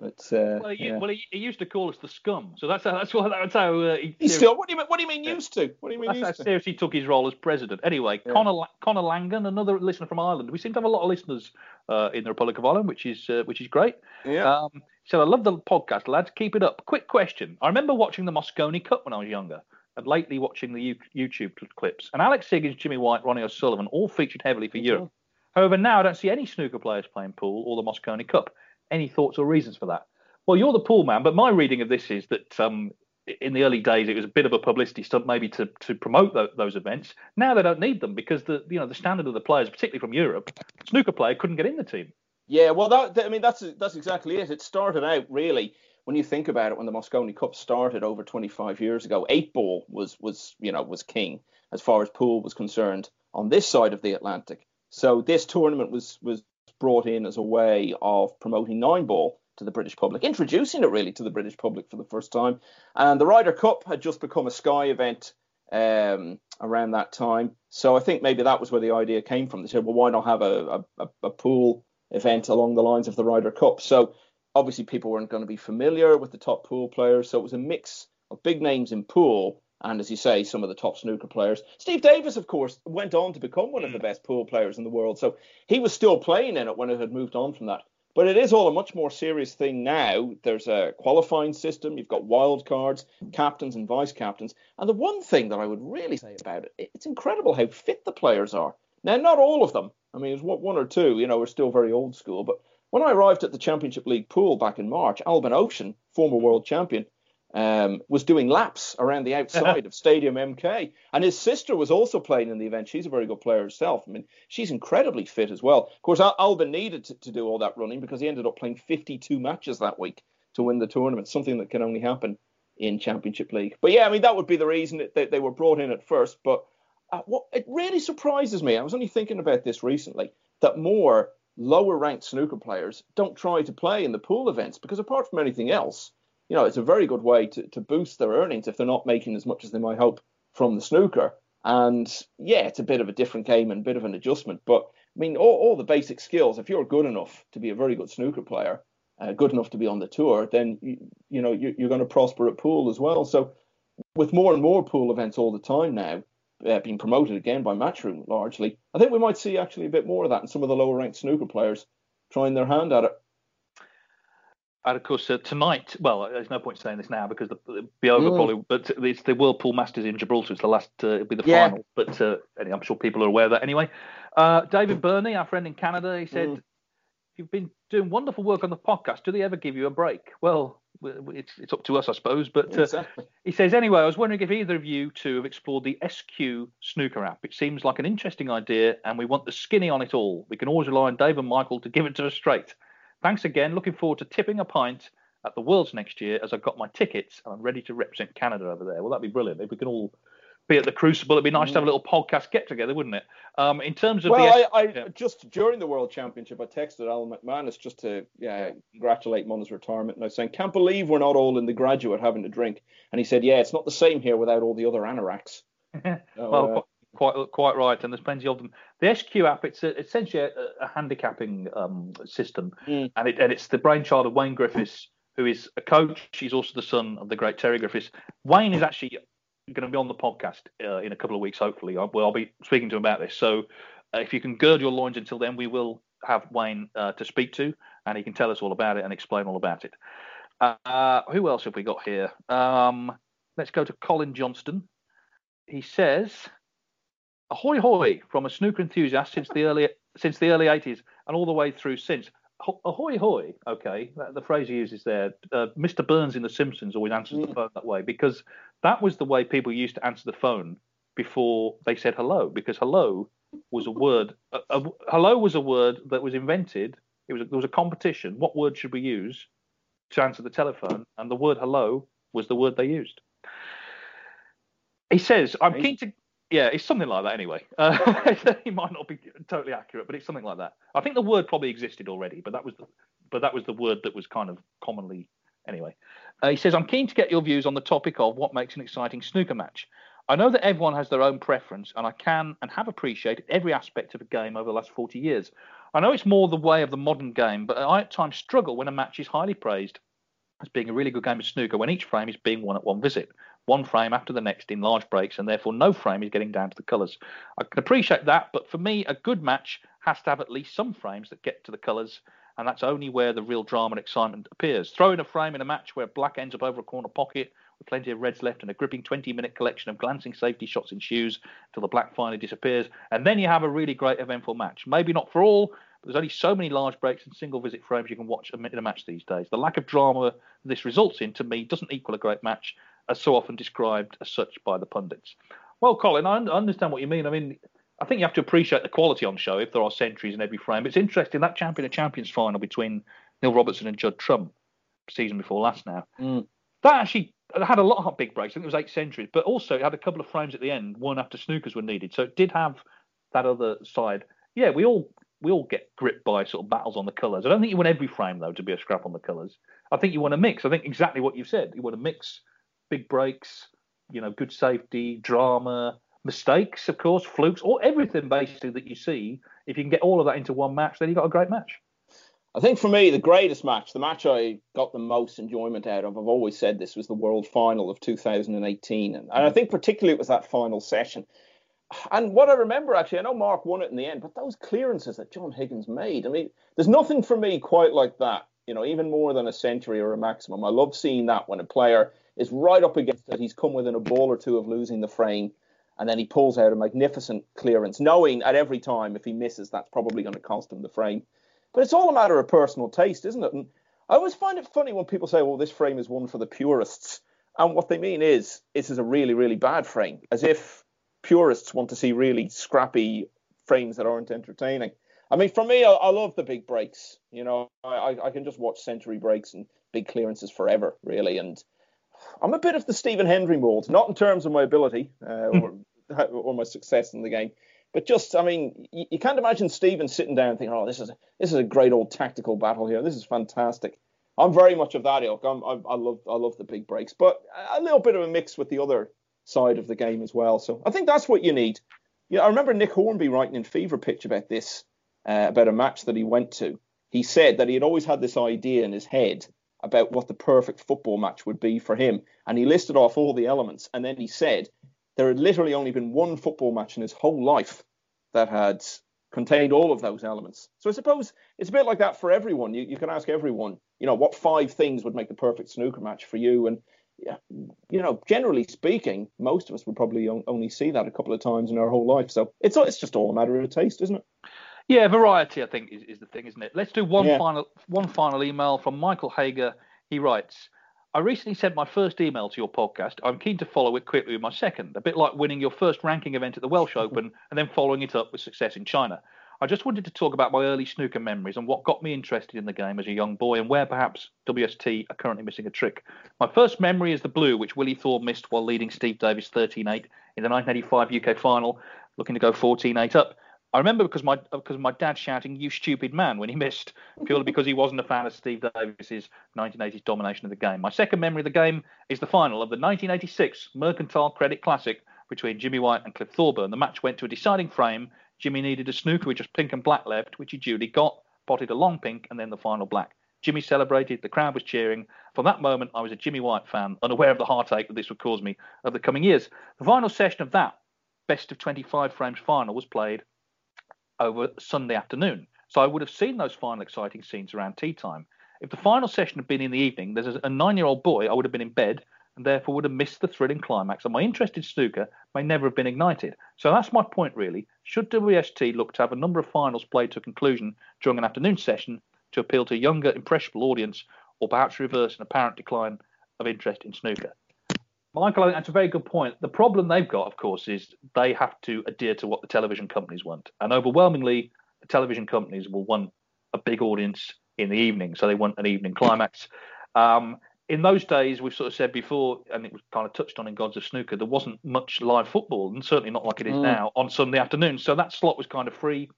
C: But, uh,
B: Well, he,
C: yeah.
B: well he, he used to call us the scum, so that's how that's what that's how uh, he,
C: He's still. What do you mean? What do you mean used to? What do you mean
B: That's how
C: used to?
B: seriously took his role as president. Anyway,
C: Yeah.
B: Connor Connor Langan, another listener from Ireland. We seem to have a lot of listeners uh, in the Republic of Ireland, which is uh, which is great.
C: Yeah.
B: Um, so I love the podcast, lads. Keep it up. Quick question: I remember watching the Mosconi Cup when I was younger, and lately watching the U- YouTube clips. And Alex Higgins, Jimmy White, Ronnie O'Sullivan all featured heavily for Europe. However, now I don't see any snooker players playing pool or the Mosconi Cup. Any thoughts or reasons for that? Well, you're the pool man, but my reading of this is that um, in the early days it was a bit of a publicity stunt, maybe to to promote tho- those events. Now they don't need them because the you know the standard of the players, particularly from Europe, snooker player couldn't get in the team.
C: Yeah, well, that I mean that's that's exactly it. It started out really when you think about it when the Mosconi Cup started over 25 years ago. Eight ball was was you know was king as far as pool was concerned on this side of the Atlantic. So this tournament was was brought in as a way of promoting nine ball to the British public, introducing it really to the British public for the first time. And the Ryder Cup had just become a Sky event um, around that time. So I think maybe that was where the idea came from. They said, well, why not have a, a, a pool event along the lines of the Ryder Cup? So obviously people weren't going to be familiar with the top pool players. So it was a mix of big names in pool and, as you say, some of the top snooker players. Steve Davis, of course, went on to become one of the mm. best pool players in the world. So he was still playing in it when it had moved on from that. But it is all a much more serious thing now. There's a qualifying system. You've got wild cards, captains and vice captains. And the one thing that I would really say about it, it's incredible how fit the players are. Now, not all of them. I mean, there's one one or two, you know, are still very old school. But when I arrived at the Championship League pool back in March, Albin Ouschan, former world champion, um, was doing laps around the outside of Stadium MK. And his sister was also playing in the event. She's a very good player herself. I mean, she's incredibly fit as well. Of course, Al- Albin needed to, to do all that running because he ended up playing 52 matches that week to win the tournament, something that can only happen in Championship League. But yeah, I mean, that would be the reason that they, they were brought in at first. But uh, what it really surprises me, I was only thinking about this recently, that more lower ranked snooker players don't try to play in the pool events because apart from anything else, you know, it's a very good way to, to boost their earnings if they're not making as much as they might hope from the snooker. And yeah, it's a bit of a different game and a bit of an adjustment. But I mean, all, all the basic skills, if you're good enough to be a very good snooker player, uh, good enough to be on the tour, then, you, you know, you, you're going to prosper at pool as well. So with more and more pool events all the time now, uh, being promoted again by Matchroom largely, I think we might see actually a bit more of that and some of the lower ranked snooker players trying their hand at it.
B: And of course, uh, tonight, well, there's no point saying this now because the, it'll be over
C: Mm.
B: probably, but it's the World Pool Masters in Gibraltar. It's the last, uh, it'll be the
C: Yeah.
B: final. But uh, anyway, I'm sure people are aware of that anyway. Uh, David Burney, our friend in Canada, he said,
C: Mm.
B: You've been doing wonderful work on the podcast. Do they ever give you a break? Well, it's, it's up to us, I suppose. But uh,
C: Exactly.
B: he says, anyway, I was wondering if either of you two have explored the SQ snooker app. It seems like an interesting idea, and we want the skinny on it all. We can always rely on Dave and Michael to give it to us straight. Thanks again. Looking forward to tipping a pint at the Worlds next year as I've got my tickets and I'm ready to represent Canada over there. Well, that'd be brilliant. If we can all be at the Crucible, it'd be nice to have a little podcast get together, wouldn't it? Um, in terms of
C: Well,
B: the.
C: I, I
B: yeah.
C: just during the World Championship, I texted Alan McManus just to yeah, congratulate him on his retirement, and I was saying, "Can't believe we're not all in the graduate having a drink." And he said, "Yeah, it's not the same here without all the other anoraks." So,
B: well,
C: uh,
B: quite quite right, and there's plenty of them. The SQ app, it's a, essentially a, a handicapping um, system,
C: Mm.
B: and it and it's the brainchild of Wayne Griffiths, who is a coach. He's also the son of the great Terry Griffiths. Wayne is actually going to be on the podcast uh, in a couple of weeks, hopefully. I'll, well, I'll be speaking to him about this. So uh, if you can gird your loins until then, we will have Wayne uh, to speak to, and he can tell us all about it and explain all about it. Uh, who else have we got here? Um, let's go to Colin Johnston. He says, "Ahoy hoy!" from a snooker enthusiast since the early since the early 80s and all the way through since. Ho- Ahoy hoy! Okay, that, the phrase he uses there. Uh, Mr. Burns in The Simpsons always answers the phone that way because that was the way people used to answer the phone before they said hello. Because hello was a word. A, a, hello was a word that was invented. It was a, there was a competition. What word should we use to answer the telephone? And the word hello was the word they used. He says, "I'm keen to." Yeah, it's something like that anyway. Uh, he might not be totally accurate, but it's something like that. I think the word probably existed already, but that was the but that was the word that was kind of commonly anyway. Uh, he says, "I'm keen to get your views on the topic of what makes an exciting snooker match. I know that everyone has their own preference, and I can and have appreciated every aspect of a game over the last 40 years. I know it's more the way of the modern game, but I at times struggle when a match is highly praised as being a really good game of snooker when each frame is being won at one visit, one frame after the next in large breaks, and therefore no frame is getting down to the colours. I can appreciate that, but for me, a good match has to have at least some frames that get to the colours, and that's only where the real drama and excitement appears. Throw in a frame in a match where black ends up over a corner pocket with plenty of reds left and a gripping 20 minute collection of glancing safety shots shoes till the black finally disappears, and then you have a really great eventful match. Maybe not for all, but there's only so many large breaks and single visit frames you can watch in a match these days. The lack of drama this results in, to me, doesn't equal a great match, as so often described as such by the pundits. Well, Colin, I understand what you mean. I mean, I think you have to appreciate the quality on show if there are centuries in every frame. It's interesting that champion of champions final between Neil Robertson and Judd Trump, season before last now. Mm. That actually had a lot of big breaks. I think it was eight centuries, but also it had a couple of frames at the end, one after snookers were needed. So it did have that other side. Yeah, we all we all get gripped by sort of battles on the colours. I don't think you want every frame though to be a scrap on the colours. I think you want a mix. I think exactly what you said. You want to mix big breaks, you know, good safety, drama, mistakes, of course, flukes, or everything basically that you see. If you can get all of that into one match, then you've got a great match.
C: I think for me, the greatest match, the match I got the most enjoyment out of, I've always said this was the World Final of 2018. And, I think particularly it was that final session and what I remember actually, I know Mark won it in the end, but those clearances that John Higgins made, I mean, there's nothing for me quite like that, you know, even more than a century or a maximum. I love seeing that when a player is right up against it, he's come within a ball or two of losing the frame, and then he pulls out a magnificent clearance, knowing at every time if he misses, that's probably going to cost him the frame. But it's all a matter of personal taste, isn't it? And I always find it funny when people say, well, this frame is one for the purists. And what they mean is, this is a really, really bad frame, as if purists want to see really scrappy frames that aren't entertaining. I mean, for me, I, I love the big breaks. You know, I, I can just watch century breaks and big clearances forever, really. And I'm a bit of the Stephen Hendry mold, not in terms of my ability uh, or, my success in the game, but just, I mean, you, you, can't imagine Stephen sitting down and thinking, "Oh, this is a, this is a great old tactical battle here. This is fantastic." I'm very much of that ilk. I'm, I, I love I love the big breaks, but a little bit of a mix with the other side of the game as well. So I think that's what you need. Yeah, I remember Nick Hornby writing in Fever Pitch about this, uh, about a match that he went to. He said that he had always had this idea in his head about what the perfect football match would be for him, and he listed off all the elements, and then he said there had literally only been one football match in his whole life that had contained all of those elements. So I suppose it's a bit like that for everyone. You, you can ask everyone, you know, what five things would make the perfect snooker match for you, and you know, generally speaking, most of us would probably only see that a couple of times in our whole life. So it's it's just all a matter of taste, isn't it?
B: Yeah, variety, I think, is, is the thing, isn't it? Let's do one yeah. final one final email from Michael Hager. He writes, I recently sent my first email to your podcast. I'm keen to follow it quickly with my second, a bit like winning your first ranking event at the Welsh Open and then following it up with success in China. I just wanted to talk about my early snooker memories and what got me interested in the game as a young boy and where perhaps WST are currently missing a trick. My first memory is the blue, which Willie Thorne missed while leading Steve Davis 13 8 in the 1985 UK final, looking to go 14 8 up. I remember because my because my dad shouting "You stupid man" when he missed, purely because he wasn't a fan of Steve Davis's 1980s domination of the game. My second memory of the game is the final of the 1986 Mercantile Credit Classic between Jimmy White and Cliff Thorburn. The match went to a deciding frame Jimmy needed a snooker with just pink and black left, which he duly got, potted a long pink and then the final black. Jimmy celebrated, the crowd was cheering. From that moment, I was a Jimmy White fan, unaware of the heartache that this would cause me over the coming years. The final session of that best of 25 frames final was played over Sunday afternoon. So I would have seen those final exciting scenes around tea time. If the final session had been in the evening, there's a nine year old boy, I would have been in bed and therefore would have missed the thrilling climax, and my interest in snooker may never have been ignited. So that's my point, really. Should WST look to have a number of finals played to a conclusion during an afternoon session to appeal to a younger, impressionable audience, or perhaps reverse an apparent decline of interest in snooker? Michael, I think that's a very good point. The problem they've got, of course, is they have to adhere to what the television companies want. And overwhelmingly, the television companies will want a big audience in the evening. So they want an evening climax. Um, in those days, we've sort of said before, and it was kind of touched on in Gods of Snooker, there wasn't much live football, and certainly not like it is mm. now on Sunday afternoon. So that slot was kind of free.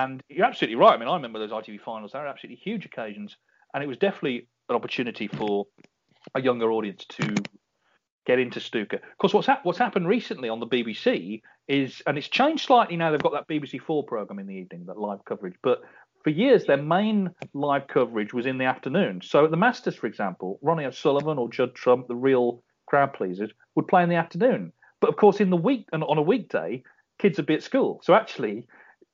B: And you're absolutely right. I mean, I remember those ITV finals; they were absolutely huge occasions, and it was definitely an opportunity for a younger audience to get into snooker. Of course, what's, what's happened recently on the BBC is, and it's changed slightly now, they've got that BBC Four programme in the evening, that live coverage. But for years, their main live coverage was in the afternoon. So at the Masters, for example, Ronnie O'Sullivan or Judd Trump, the real crowd pleasers, would play in the afternoon. But of course, in the week and on a weekday, kids would be at school. So actually,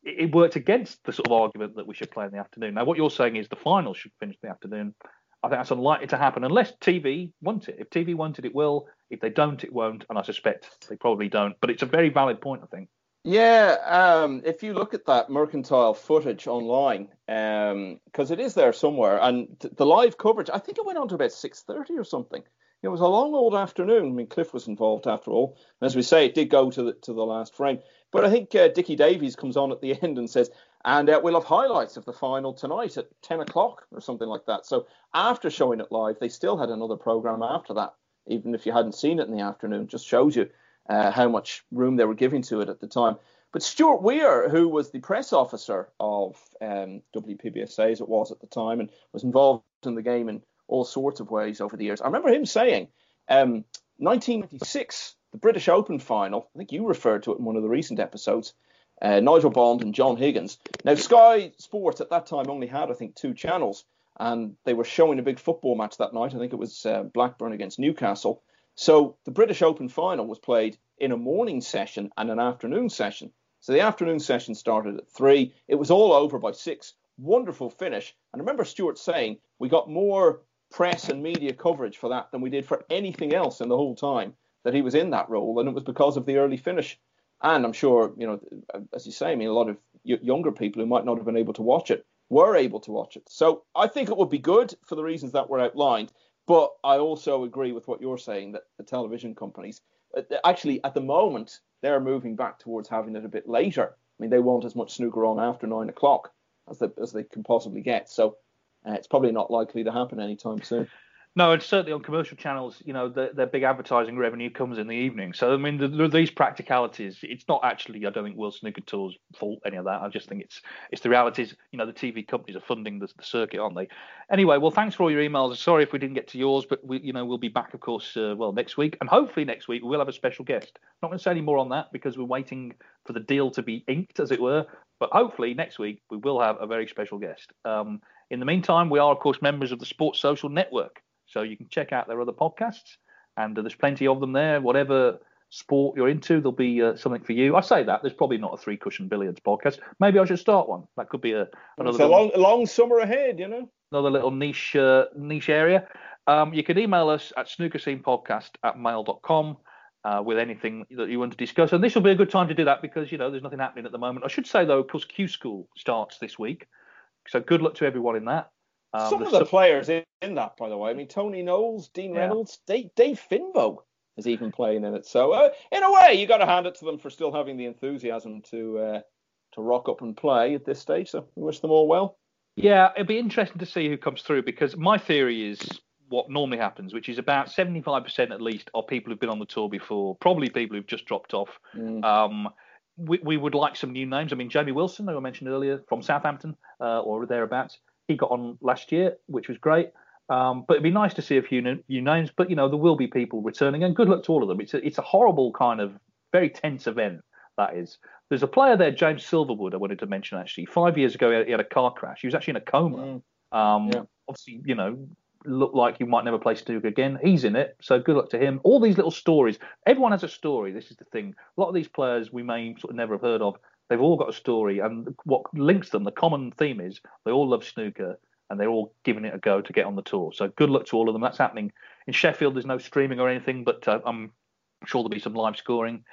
B: it worked against the sort of argument that we should play in the afternoon. Now, what you're saying is the final should finish in the afternoon. I think that's unlikely to happen unless TV wants it. If TV wanted, it will. If they don't, it won't. And I suspect they probably don't. But it's a very valid point, I think.
C: Yeah, um, if you look at that mercantile footage online, because um, it is there somewhere, and the live coverage, I think it went on to about six thirty or something. It was a long old afternoon. I mean, Cliff was involved after all. And as we say, it did go to the to the last frame. But I think uh, Dickie Davies comes on at the end and says, and uh, we'll have highlights of the final tonight at 10 o'clock or something like that. So after showing it live, they still had another program after that, even if you hadn't seen it in the afternoon. Just shows you uh, how much room they were giving to it at the time. But Stuart Weir, who was the press officer of um, WPBSA as it was at the time, and was involved in the game in all sorts of ways over the years, I remember him saying, um, 1996, the British Open final. I think you referred to it in one of the recent episodes. Uh, Nigel Bond and John Higgins. Now, Sky Sports at that time only had, I think, two channels, and they were showing a big football match that night. I think it was uh, Blackburn against Newcastle. So the British Open final was played in a morning session and an afternoon session. So the afternoon session started at three. It was all over by six. Wonderful finish. And I remember Stuart saying we got more press and media coverage for that than we did for anything else in the whole time that he was in that role, and it was because of the early finish. And I'm sure, you know, as you say, I mean, a lot of younger people who might not have been able to watch it were able to watch it. So I think it would be good for the reasons that were outlined. But I also agree with what you're saying that the television companies, uh, actually, at the moment, they're moving back towards having it a bit later. I mean, they want as much snooker on after nine o'clock as they, as they can possibly get. So uh, it's probably not likely to happen anytime soon.
B: No, and certainly on commercial channels, you know, their, their big advertising revenue comes in the evening. So, I mean, the, the, these practicalities, it's not actually, I don't think, World Snooker Tour's fault, any of that. I just think it's it's the realities. You know, the TV companies are funding the, the circuit, aren't they? Anyway, well, thanks for all your emails. Sorry if we didn't get to yours, but we, you know, we'll be back, of course, uh, well, next week. And hopefully next week we'll have a special guest. Not going to say any more on that because we're waiting for the deal to be inked, as it were. But hopefully next week we will have a very special guest. Um, in the meantime, we are, of course, members of the Sports Social Network. So you can check out their other podcasts, and uh, there's plenty of them there. Whatever sport you're into, there'll be uh, something for you. I say that there's probably not a three cushion billiards podcast. Maybe I should start one. That could be a another.
C: It's a long, long summer ahead, you know.
B: Another little niche uh, niche area. Um, you can email us at snookerscenepodcast at mail.com uh, with anything that you want to discuss. And this will be a good time to do that because, you know, there's nothing happening at the moment. I should say, though, of course, Q School starts this week. So good luck to everyone in that.
C: Um, Some of the players in, in, that, by the way, I mean, Tony Knowles, Dean yeah. Reynolds, Dave, Dave Finbow is even playing in it. So, uh, in a way, you got to hand it to them for still having the enthusiasm to uh, to rock up and play at this stage. So, we wish them all well.
B: Yeah, it'd be interesting to see who comes through because my theory is what normally happens, which is about 75% at least are people who've been on the tour before, probably people who've just dropped off. Mm. Um, we, we would like some new names. I mean, Jamie Wilson, who I mentioned earlier from Southampton uh, or thereabouts, he got on last year, which was great. Um, but it'd be nice to see a few new, new, names. But you know, there will be people returning, and good luck to all of them. It's a, it's a horrible kind of very tense event. That is. There's a player there, James Silverwood. I wanted to mention actually. Five years ago, he had a car crash. He was actually in a coma. Mm. Um, yeah. Obviously, you know, looked like he might never play snooker again. He's in it, so good luck to him. All these little stories. Everyone has a story. This is the thing. A lot of these players we may sort of never have heard of. They've all got a story, and what links them, the common theme is they all love snooker and they're all giving it a go to get on the tour. So good luck to all of them. That's happening in Sheffield. There's no streaming or anything, but uh, I'm sure there'll be some live scoring.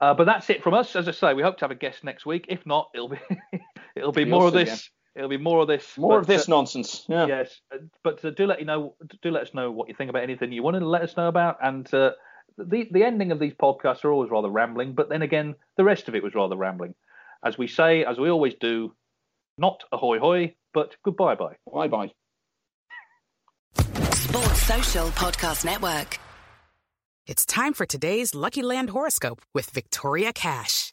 B: Uh, but that's it from us. As I say, we hope to have a guest next week. If not, it'll be it'll be more of this. Again. It'll be more of this.
C: More but, of this uh, nonsense. Yeah.
B: Yes, but uh, do let you know. Do let us know what you think about anything you want to let us know about. And uh, the the ending of these podcasts are always rather rambling. But then again, the rest of it was rather rambling. As we say, as we always do, not ahoy hoy, but goodbye bye.
C: Bye bye.
D: Sports Social Podcast Network.
E: It's time for today's Lucky Land horoscope with Victoria Cash.